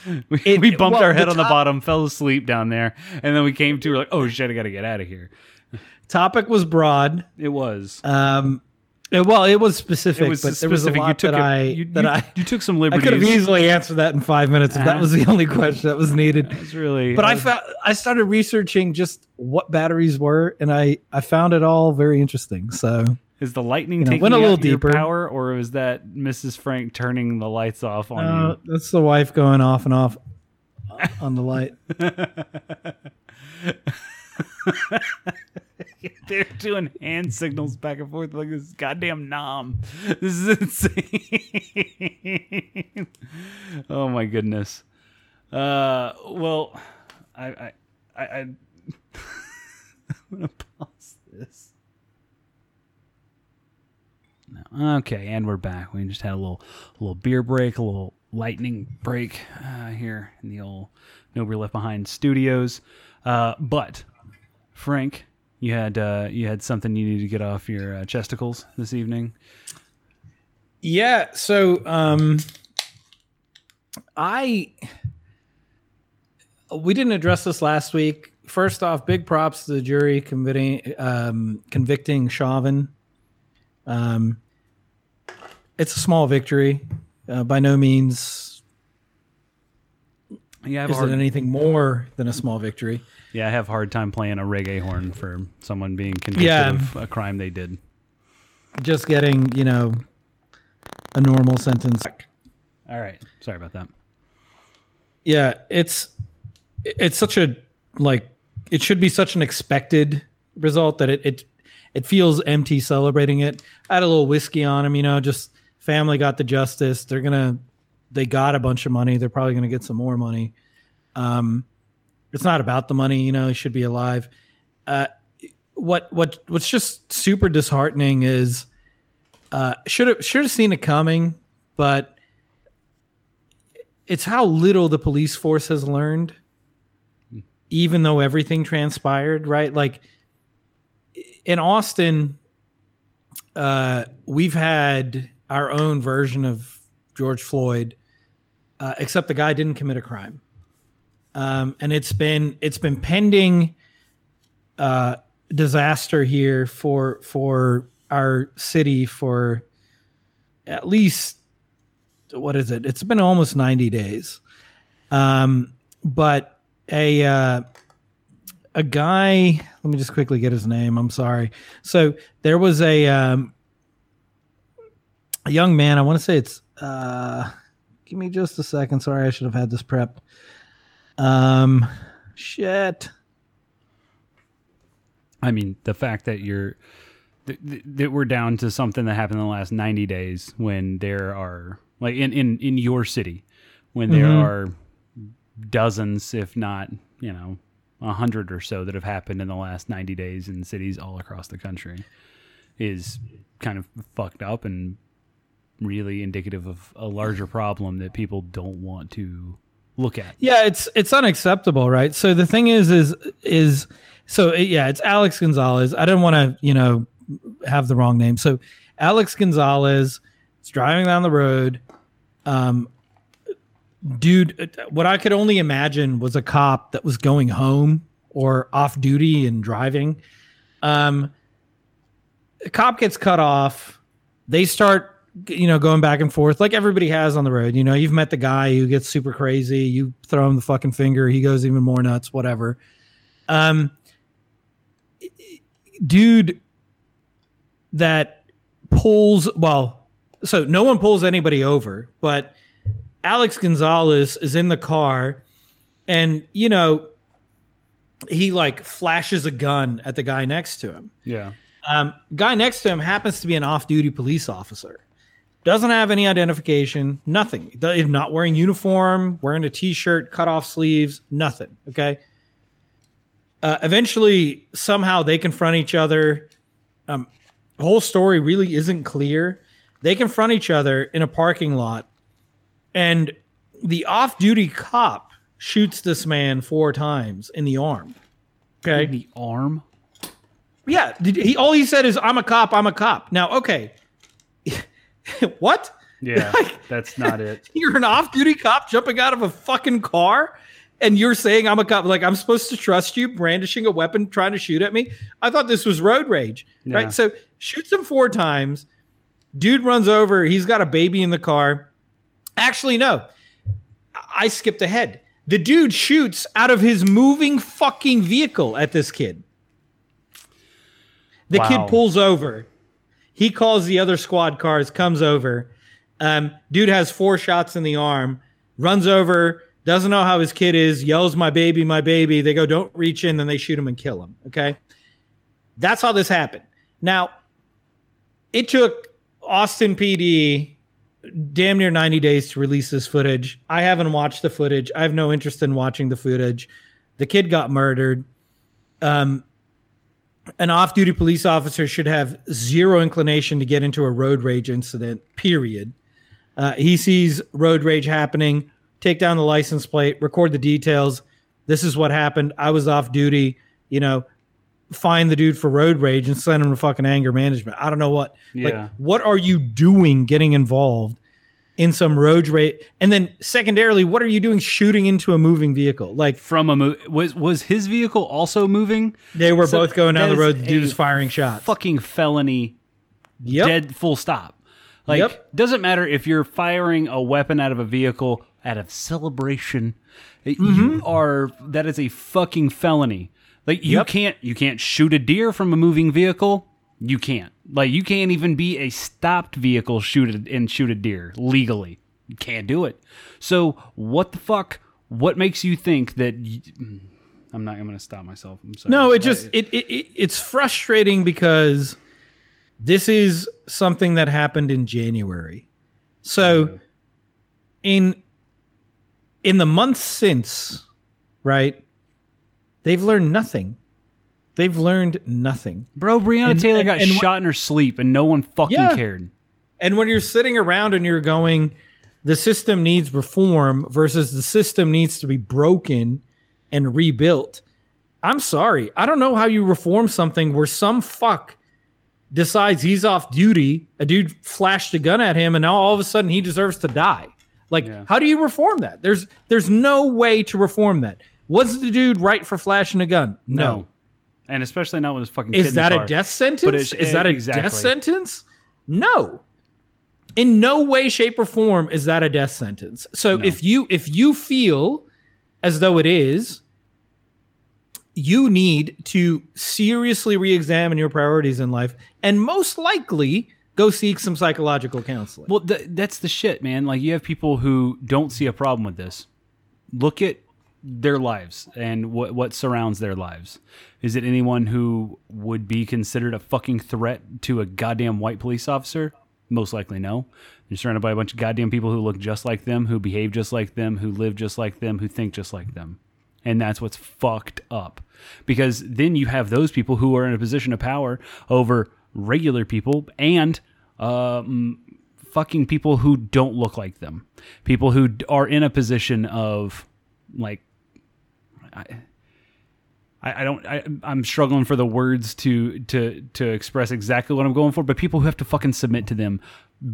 A: we,
B: It-
A: we bumped
B: well,
A: our head
B: the
A: on the bottom, fell asleep down there, and then we came to. We're like, oh shit, I got to get out of here.
B: Topic was broad.
A: It was.
B: Um, uh, well, it was specific,
A: It was
B: but there was a lot
A: You took
B: that
A: it-
B: I
A: you,
B: that
A: you-
B: I
A: you took some liberties.
B: I could have easily answered that in five minutes if that was the only question that was needed.
A: It's really.
B: But I found I started researching just what batteries were, and I I found it all very interesting. So
A: Is the lightning
B: You know,
A: taking
B: went a little deeper.
A: power, or is that Mrs. Frank turning the lights off on
B: Uh, that's the wife going off and off on the light.
A: They're doing hand signals back and forth like this goddamn nom. This is insane. oh my goodness. Uh, well, I, I, I, I I'm gonna pause this. Okay, and we're back. We just had a little, little beer break, a little lightning break uh, here in the old No Beer Left Behind studios. Uh, but Frank, you had uh, you had something you needed to get off your uh, chesticles this evening.
B: Yeah, so um I we didn't address this last week. First off, big props to the jury convicting um convicting Chauvin. Um it's a small victory. Uh, by no means
A: Yeah, I have a
B: is it anything more than a small victory.
A: Yeah, I have a hard time playing a reggae horn for someone being convicted
B: Yeah.
A: of a crime they did.
B: Just getting, you know, a normal sentence.
A: All right, sorry about that.
B: yeah it's it's such a like it should be such an expected result that it it it feels empty celebrating it i had a little whiskey on him you know just family got the justice they're gonna they got a bunch of money they're probably gonna get some more money um it's not about the money you know he should be alive. Uh what what what's just super disheartening is uh should have should have seen it coming but it's how little the police force has learned even though everything transpired right? Like in austin uh we've had our own version of george floyd uh, except the guy didn't commit a crime um and it's been it's been pending uh disaster here for for our city for at least what is it? It's been almost 90 days. Um, but a uh, a guy, let me just quickly get his name. I'm sorry. So there was a um, a young man. I want to say it's. Uh, give me just a second. Sorry, I should have had this prep. Um, shit.
A: I mean, the fact that you're th- th- that we're down to something that happened in the last 90 days when there are like in in in your city when there
B: Mhm.
A: are dozens if not, you know, a hundred or so that have happened in the last 90 days in cities all across the country is kind of fucked up and really indicative of a larger problem that people don't want to look at.
B: Yeah, it's it's unacceptable, right? So the thing is, is is so yeah, it's Alex Gonzalez. I didn't want to, you know, have the wrong name. So Alex Gonzalez is driving down the road. Um, dude, what I could only imagine was a cop that was going home or off duty and driving. Um, the cop gets cut off. They start you know, going back and forth like everybody has on the road. You know, you've met the guy who gets super crazy. You throw him the fucking finger, he goes even more nuts, whatever. Um, dude that pulls, well, so no one pulls anybody over, but Alex Gonzalez is in the car and, you know, he like flashes a gun at the guy next to him.
A: Yeah.
B: Um, guy next to him happens to be an off-duty police officer. Doesn't have any identification, nothing. Not wearing uniform, wearing a t-shirt, cut off sleeves, nothing. Okay. Uh, eventually, somehow they confront each other. Um, the whole story really isn't clear. They confront each other in a parking lot, and the off-duty cop shoots this man four times in the arm. Okay.
A: The arm.
B: Yeah, did he all he said is I'm a cop, I'm a cop. Now, okay. what?
A: Yeah, that's not it.
B: You're an off-duty cop jumping out of a fucking car and you're saying I'm a cop like I'm supposed to trust you brandishing a weapon trying to shoot at me? I thought this was road rage.
A: Yeah.
B: Right? So, shoots him four times. Dude runs over, he's got a baby in the car. Actually, no. I skipped ahead. The dude shoots out of his moving fucking vehicle at this kid. The
A: Wow.
B: kid pulls over. He calls the other squad cars, comes over. Um, dude has four shots in the arm, runs over, doesn't know how his kid is, yells, My baby, my baby. They go, Don't reach in, then they shoot him and kill him. Okay. That's how this happened. Now, it took Austin PD damn near 90 days to release this footage. I haven't watched the footage. I have no interest in watching the footage. The kid got murdered. Um, an off duty police officer should have zero inclination to get into a road rage incident, period. Uh, he sees road rage happening, take down the license plate, record the details. This is what happened. I was off duty. You know, find the dude for road rage and send him to fucking anger management. I don't know what.
A: Yeah.
B: Like, what are you doing getting involved in some road rage? And then secondarily, what are you doing shooting into a moving vehicle? Like
A: From a mo- was was his vehicle also moving?
B: they were
A: So
B: both going down the road. The dude was firing shots.
A: Fucking felony.
B: Yep.
A: Dead. Full stop. Like
B: Yep.
A: doesn't matter if you're firing a weapon out of a vehicle out of celebration.
B: Mm-hmm.
A: You are that is a fucking felony. Like you
B: Yep.
A: can't you can't shoot a deer from a moving vehicle. You can't. Like you can't even be a stopped vehicle shoot a, and shoot a deer legally. You can't do it. So what the fuck? What makes you think that? You, mm, I'm not. I'm going to stop myself. I'm sorry.
B: No, it just it, it, it it's frustrating because this is something that happened in January. So in in the months since, right? They've learned nothing. They've learned nothing.
A: Bro, Breonna
B: And-
A: Taylor
B: and-
A: got
B: and
A: shot in her sleep, and no one fucking
B: Yeah.
A: cared.
B: And when you're sitting around and you're going, the system needs reform versus the system needs to be broken and rebuilt. I'm sorry. I don't know how you reform something where some fuck decides he's off duty, a dude flashed a gun at him, and now all of a sudden he deserves to die. Like,
A: Yeah.
B: how do you reform that? There's there's no way to reform that. Was the dude right for flashing a gun?
A: No. And especially not with his fucking.
B: Is that a death sentence? is that a
A: exactly.
B: death sentence? No. In no way, shape, or form is that a death sentence. So
A: No.
B: if you if you feel as though it is, you need to seriously re-examine your priorities in life and most likely go seek some psychological counseling.
A: Well, th- that's the shit, man. Like you have people who don't see a problem with this. Look at their lives and what what surrounds their lives. Is it anyone who would be considered a fucking threat to a goddamn white police officer? Most likely no. You're surrounded by a bunch of goddamn people who look just like them, who behave just like them, who live just like them, who think just like them. And that's what's fucked up. Because then you have those people who are in a position of power over regular people and um, fucking people who don't look like them. People who are in a position of like I, I I don't. I, I'm struggling for the words to to to express exactly what I'm going for. But people who have to fucking submit to them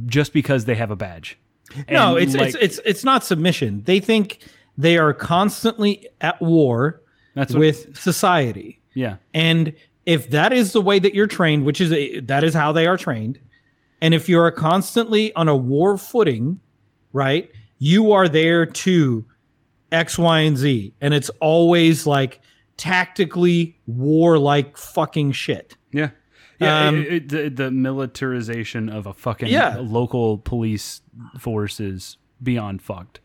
A: just because they have a badge.
B: no,
A: And,
B: it's
A: like,
B: it's it's it's not submission. They think they are constantly at war
A: That's what-
B: with society.
A: yeah.
B: And if that is the way that you're trained, which is a, that is how they are trained, and if you're constantly on a war footing, right? You are there to X, Y, and Z, and it's always like tactically war-like fucking shit.
A: Yeah. Yeah,
B: Um,
A: it- it- the, the militarization of a fucking
B: Yeah.
A: local police force is beyond fucked.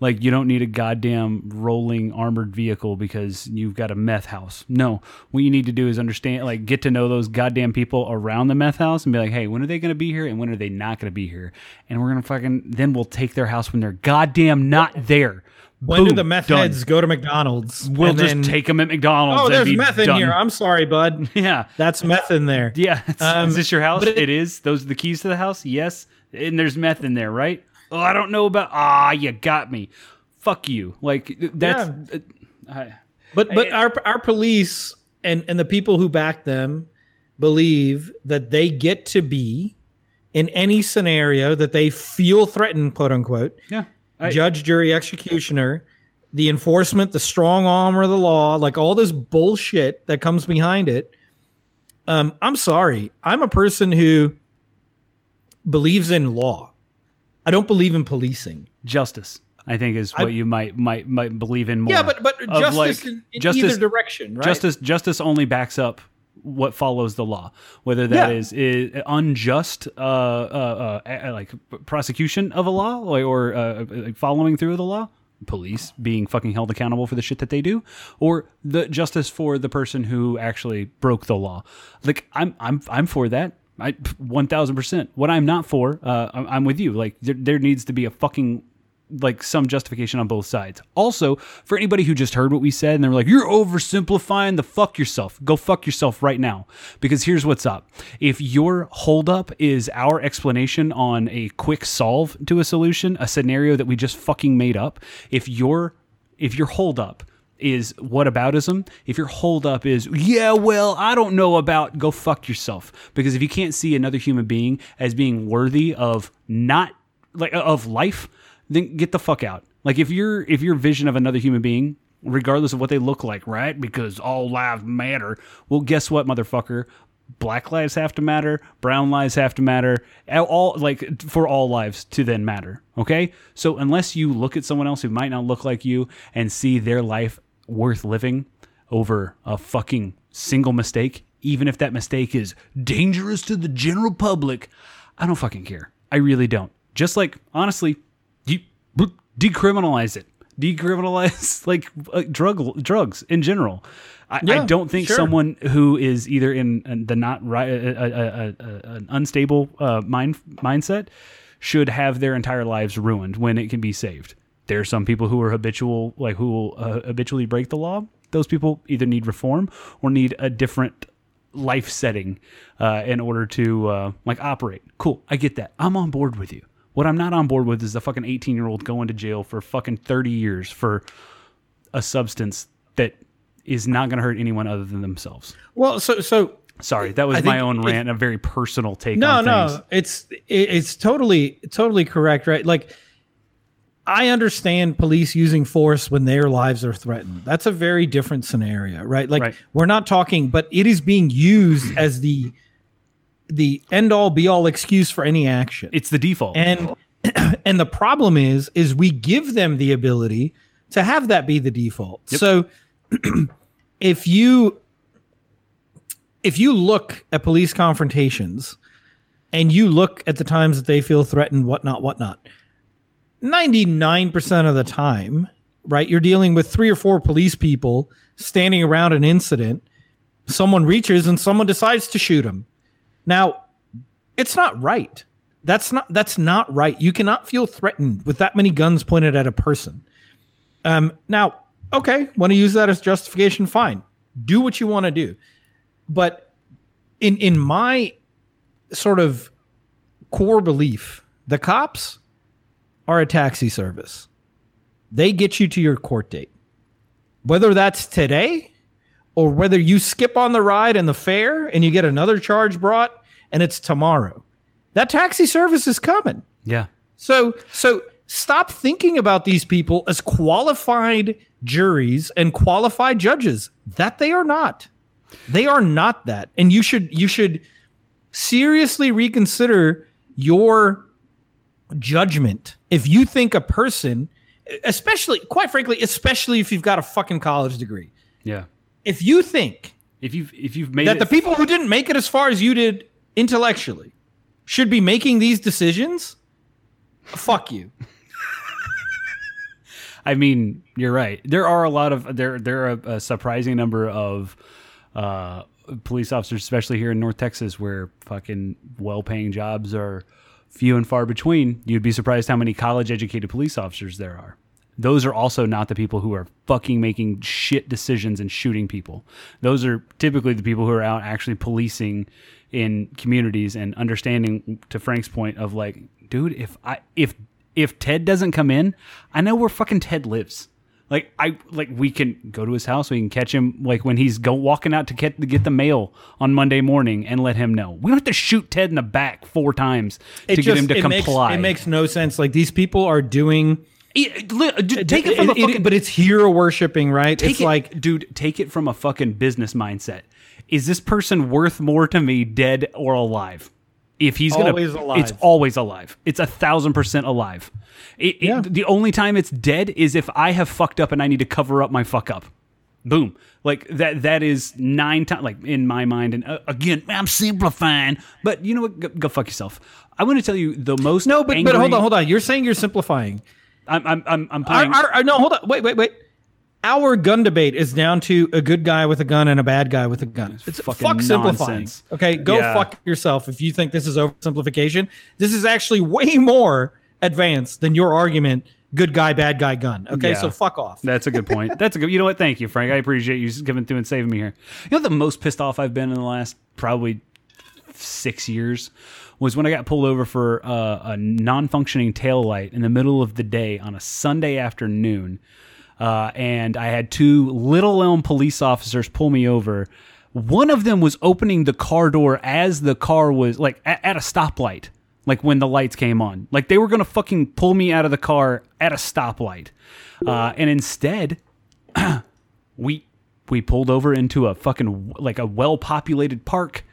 A: Like, you don't need a goddamn rolling armored vehicle because you've got a meth house. No, what you need to do is understand, like, get to know those goddamn people around the meth house and be like, hey, when are they going to be here and when are they not going to be here? And we're going to fucking, then we'll take their house when they're goddamn not there.
B: When do the meth
A: done.
B: heads go to McDonald's?
A: We'll just
B: then,
A: take them at McDonald's.
B: Oh, there's meth in
A: done.
B: here. I'm sorry, bud.
A: Yeah.
B: That's meth in there.
A: Yeah.
B: Um,
A: is this your house?
B: it-
A: it is. Those are the keys to the house? Yes. And there's meth in there, right? Oh, I don't know about. Ah, you got me. Fuck you. Like, that's. uh, I,
B: But but our our police and and the people who back them believe that they get to be in any scenario that they feel threatened, quote unquote,
A: yeah. I,
B: judge, jury, executioner, the enforcement, the strong arm of the law, like all this bullshit that comes behind it. Um, I'm sorry. I'm a person who believes in law. I don't believe in policing.
A: justice, I think, is what
B: I-
A: you might might might believe in more.
B: Yeah, but but justice
A: like,
B: in, in
A: justice-
B: either direction, right?
A: Justice justice only backs up what follows the law, whether that
B: Yeah.
A: is, is unjust, uh, uh, uh, like prosecution of a law or, or uh, like following through of the law, police being fucking held accountable for the shit that they do, or the justice for the person who actually broke the law. Like I'm, I'm, I'm for that. I one thousand percent. What I'm not for, uh, I'm, I'm with you. Like there, there needs to be a fucking like some justification on both sides. Also, for anybody who just heard what we said and they're like, "You're oversimplifying the fuck yourself." Go fuck yourself right now. Because here's what's up. If your holdup is our explanation on a quick solve to a solution, a scenario that we just fucking made up, if your if your holdup is what whataboutism, if your holdup is, yeah, well, I don't know about, go fuck yourself. Because if you can't see another human being as being worthy of not like of life, then get the fuck out. Like if your if your vision of another human being, regardless of what they look like, right? Because all lives matter. Well, guess what, motherfucker? Black lives have to matter. Brown lives have to matter. All like for all lives to then matter. Okay. So unless you look at someone else who might not look like you and see their life worth living over a fucking single mistake, even if that mistake is dangerous to the general public, I don't fucking care. I really don't. Just like honestly, decriminalize it. Decriminalize like uh, drug drugs in general. I, I don't think
B: sure.
A: someone who is either in, in the not right, uh, uh, uh, uh, an unstable uh, mind mindset should have their entire lives ruined when it can be saved. There are some people who are habitual, like who will uh, habitually break the law. Those people either need reform or need a different life setting uh, in order to uh, like operate. Cool, I get that. I'm on board with you. What I'm not on board with is the fucking 18 year old going to jail for fucking 30 years for a substance that is not going to hurt anyone other than themselves.
B: Well, so so
A: Sorry, that was
B: I
A: my own rant, a very personal take
B: no no
A: things.
B: it's it's totally totally correct right like i understand police using force when their lives are threatened that's a very different scenario right like
A: Right.
B: we're not talking but it is being used as the the end all be all excuse for any action.
A: It's the default.
B: and and the problem is is we give them the ability to have that be the default. So if you if you look at police confrontations and you look at the times that they feel threatened whatnot whatnot 99% of the time right you're dealing with three or four police people standing around an incident. Someone reaches and someone decides to shoot him now it's not right. That's not that's not right. You cannot feel threatened with that many guns pointed at a person. Um now okay want to use that as justification fine. Do what you want to do. But in in my sort of core belief the cops are a taxi service. They get you to your court date. Whether that's today or whether you skip on the ride and the fare and you get another charge brought and it's tomorrow that taxi service is coming
A: yeah.
B: so so stop thinking about these people as qualified juries and qualified judges that they are not. They are not that. And you should you should seriously reconsider your judgment if you think a person especially quite frankly especially if you've got a fucking college degree.
A: Yeah.
B: If you think
A: If you've if you've made
B: that the people who didn't make it as far as you did intellectually should be making these decisions, fuck you.
A: I mean, you're right. There are a lot of there. There are a, a surprising number of uh, police officers, especially here in North Texas, where fucking well-paying jobs are few and far between. You'd be surprised how many college-educated police officers there are. Those are also not the people who are fucking making shit decisions and shooting people. Those are typically the people who are out actually policing in communities and understanding to Frank's point of like, dude, if I if if Ted doesn't come in, I know where fucking Ted lives. Like I like we can go to his house, we can catch him like when he's go walking out to get to get the mail on Monday morning and let him know. We don't have to shoot Ted in the back four times to get him to
B: it
A: comply.
B: Makes, it makes no sense. Like these people are doing.
A: It- dude, take it from a fucking
B: but it's hero worshiping, right? it's
A: it,
B: like
A: dude, take it from a fucking business mindset. Is this person worth more to me, dead or alive? If he's gonna,
B: Always alive.
A: it's always alive. It's a thousand percent alive. It, it-
B: Yeah.
A: the only time it's dead is if I have fucked up and I need to cover up my fuck up. Boom. Like that. That is nine times. Like in my mind, and uh, again, I'm simplifying. But you know what? Go, go fuck yourself. I want to tell you the most.
B: No, but
A: angry,
B: but hold on, hold on. You're saying you're simplifying.
A: I'm I'm I'm, I'm playing.
B: our, our- no, hold on. Wait, wait, wait. Our gun debate is down to a good guy with a gun and a bad guy with a gun. It's
A: fucking
B: fuck simplifying.
A: nonsense.
B: Okay, go
A: Yeah.
B: fuck yourself if you think this is oversimplification. This is actually way more advanced than your argument. Good guy, bad guy, gun. Okay,
A: Yeah.
B: so fuck off.
A: That's a good point. That's a good. You know what? Thank you, Frank. I appreciate you giving through and saving me here. You know, the most pissed off I've been in the last probably six years was when I got pulled over for uh, a non-functioning tail light in the middle of the day on a Sunday afternoon, uh, and I had two Little Elm police officers pull me over. One of them was opening the car door as the car was like at, at a stoplight, like when the lights came on. Like they were gonna fucking pull me out of the car at a stoplight, uh, and instead we we pulled over into a fucking like a well-populated park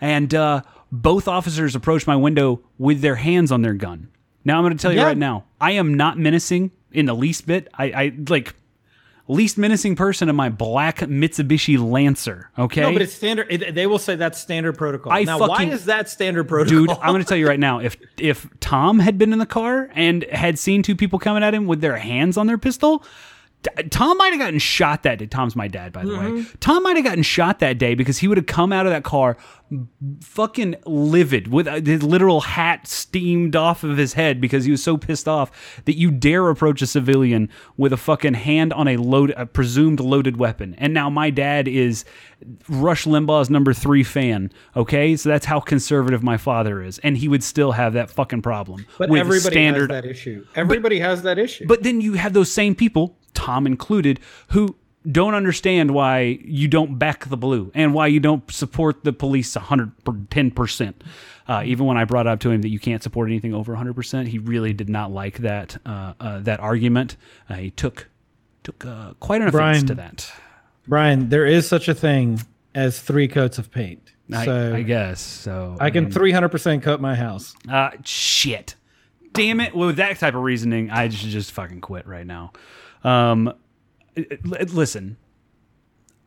A: and uh, both officers approached my window with their hands on their gun now i'm going to tell you
B: Yeah.
A: right now i am not menacing in the least bit i, I like least menacing person in my black mitsubishi lancer okay
B: No, but it's standard. It, they will say that's standard protocol.
A: I
B: now, why is that standard protocol?
A: Dude, I'm going to tell you right now. If if Tom had been in the car and had seen two people coming at him with their hands on their pistol, Tom might have gotten shot that day. Tom's my dad, by the way. Tom might have gotten shot that day because he would have come out of that car fucking livid with uh, his literal hat steamed off of his head because he was so pissed off that you dare approach a civilian with a fucking hand on a load a presumed loaded weapon. And now my dad is Rush Limbaugh's number 3 fan, okay? So that's how conservative my father is and he would still have that fucking problem
B: but
A: with
B: everybody
A: standard
B: has that issue. Everybody has that issue.
A: but then you have those same people, Tom included, who don't understand why you don't back the blue and why you don't support the police 110%. Uh, even when I brought up to him that you can't support anything over 100%, he really did not like that uh, uh, that argument. Uh, he took took uh, quite an offense to that.
B: Brian, there is such a thing as three coats of paint.
A: I,
B: so
A: I guess so.
B: I can
A: mean,
B: 300% coat my house.
A: Uh, shit. Damn it. Well, with that type of reasoning, I should just fucking quit right now. Um, listen,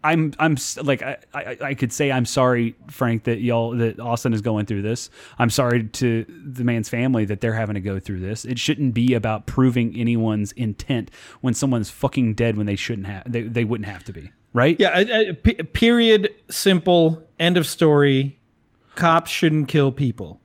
A: I'm, I'm like, I, I, I could say I'm sorry, Frank, that y'all, that Austin is going through this. I'm sorry to the man's family that they're having to go through this. It shouldn't be about proving anyone's intent when someone's fucking dead when they shouldn't have, they, they wouldn't have to be, right?
B: Yeah, period, simple, end of story. Cops shouldn't kill people.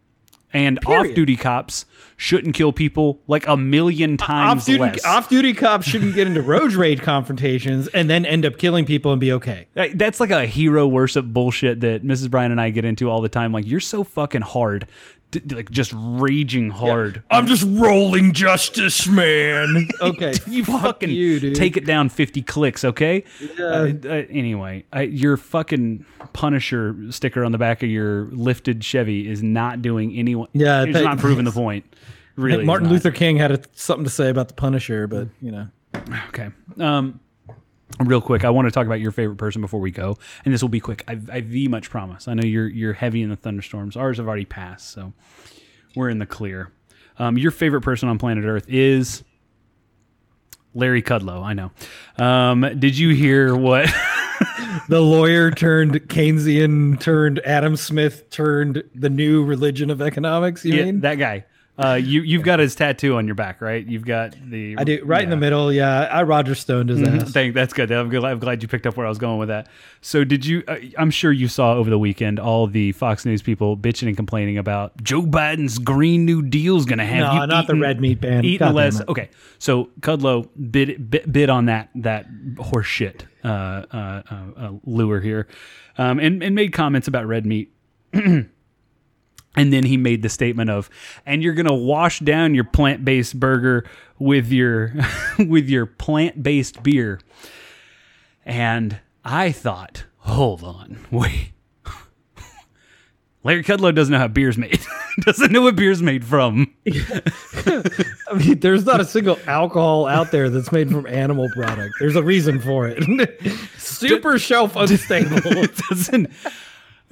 A: And
B: Period.
A: off-duty cops shouldn't kill people like a million times
B: Off duty,
A: less.
B: off duty cops shouldn't get into road rage confrontations and then end up killing people and be okay.
A: That's like a hero worship bullshit that Mrs. Brian and I get into all the time. Like you're so fucking hard, d- d- like just raging hard.
B: I'm just rolling justice, man. okay,
A: You
B: fuck
A: fucking
B: you, dude.
A: take it down 50 clicks, okay?
B: Yeah.
A: Uh, uh, anyway, I, your fucking Punisher sticker on the back of your lifted Chevy is not doing anyone.
B: Yeah,
A: it's
B: thank-
A: not proving the point. Really,
B: Martin. Luther King had a, something to say about the Punisher, but you know,
A: Okay. Um, real quick, I want to talk about your favorite person before we go, and this will be quick. i I, v much promise. I know you're you're heavy in the thunderstorms. Ours have already passed, so we're in the clear. Um, your favorite person on planet Earth is Larry Kudlow. I know. Um, did you hear what?
B: the lawyer turned Keynesian turned Adam Smith turned the new religion of economics. You
A: Yeah,
B: mean?
A: that guy. Uh, you you've got his tattoo on your back, right? You've got the.
B: I do right in the middle. Yeah, I Roger Stone does that.
A: Thank, that's good. I'm glad, I'm glad you picked up where I was going with that. So, did you? Uh, I'm sure you saw over the weekend all the Fox News people bitching and complaining about Joe Biden's Green New Deal is going to have
B: No,
A: you
B: not the red meat band.
A: Eating
B: God
A: less. Okay, so Kudlow bid, bid bid on that that horse shit uh, uh, uh, uh, lure here, um, and and made comments about red meat. And then he made the statement of, "And you're gonna wash down your plant-based burger with your with your plant-based beer." And I thought, hold on, wait. Larry Kudlow doesn't know how beer's made. doesn't know what beer's made from.
B: I mean, there's not a single alcohol out there that's made from animal product. There's a reason for it. Super shelf unstable.
A: doesn't.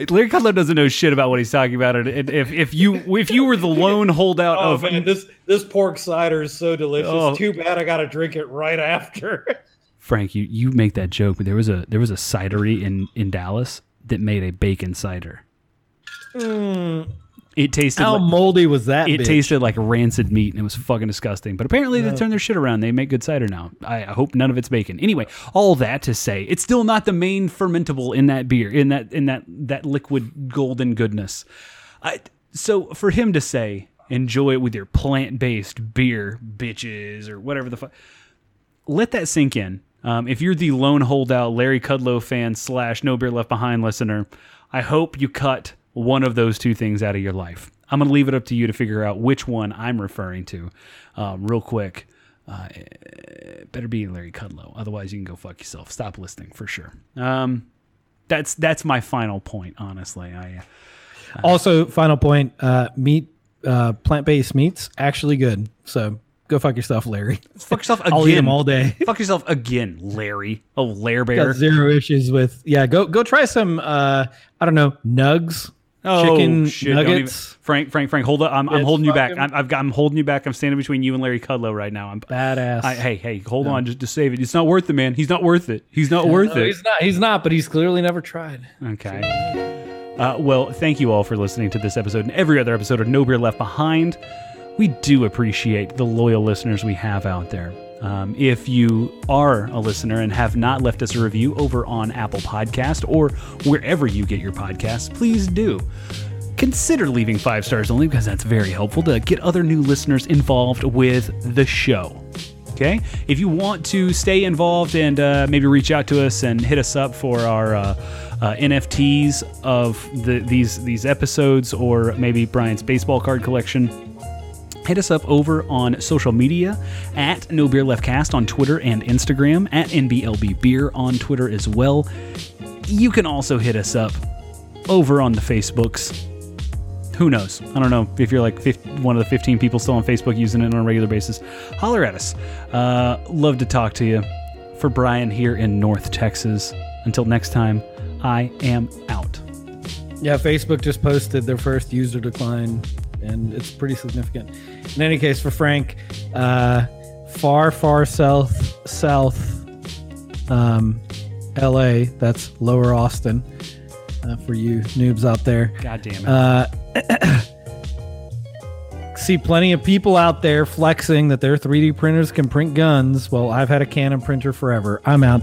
A: Larry Kudlow doesn't know shit about what he's talking about. And if if you if you were the lone holdout
B: Oh
A: of
B: man, this this pork cider is so delicious.
A: Oh.
B: Too bad I got to drink it right after.
A: Frank, you, you make that joke, but there was a there was a cidery in in Dallas that made a bacon cider. Hmm. It tasted
B: How
A: like,
B: moldy was that?
A: it
B: bitch?
A: tasted like rancid meat and it was fucking disgusting. But apparently they turned their shit around. They make good cider now. I, I hope none of it's bacon. Anyway, all that to say, it's still not the main fermentable in that beer, in that in that that liquid golden goodness. I, so for him to say, enjoy it with your plant based beer, bitches, or whatever the fuck, let that sink in. Um, if you're the lone holdout Larry Kudlow fan slash No Beer Left Behind listener, I hope you cut one of those two things out of your life. I'm going to leave it up to you to figure out which one I'm referring to um, real quick. Uh, better be Larry Kudlow. Otherwise, you can go fuck yourself. Stop listening for sure. Um, that's that's my final point, honestly. I
B: Also, final point: uh, meat, uh, plant-based meats, actually good. So go fuck yourself, Larry.
A: fuck yourself again.
B: I'll eat them all day.
A: Fuck yourself again, Larry. Oh, Lair
B: Got
A: Bear.
B: zero issues with. Yeah, go go try some. Uh, I don't know nugs,
A: Oh,
B: chicken
A: shit, don't
B: nuggets.
A: even- Frank, Frank, Frank, hold up. I'm, I'm holding you back. I'm, I've got, I'm holding you back. I'm standing between you and Larry Kudlow right now. I'm,
B: Badass.
A: I, hey, hey, hold on. Just, just save it. It's not worth it, man. He's not worth it. He's not worth
B: No,
A: it.
B: he's not. He's not. But he's clearly never tried.
A: Okay. Uh, well, thank you all for listening to this episode and every other episode of No Beer Left Behind. We do appreciate the loyal listeners we have out there. Um, if you are a listener and have not left us a review over on Apple Podcast or wherever you get your podcasts, please do. Consider leaving five stars only because that's very helpful to get other new listeners involved with the show. Okay. If you want to stay involved and uh, maybe reach out to us and hit us up for our uh, uh, NFTs of the, these these episodes, or maybe Brian's baseball card collection, hit us up over on social media at No Beer Left Cast on Twitter and Instagram, at NBLB Beer on Twitter as well. You can also hit us up over on the Facebooks who knows? I don't know if you're like 50, one of the 15 people still on Facebook using it on a regular basis. Holler at us. Uh, love to talk to you. For Brian here in North Texas. Until next time, I am out.
B: Yeah, Facebook just posted their first user decline, and it's pretty significant. In any case, for Frank, uh, far, far south, south, um, L.A. That's Lower Austin. Uh, for you noobs out there,
A: God damn it.
B: uh, see plenty of people out there flexing that their 3D printers can print guns. Well, I've had a Canon printer forever. I'm out.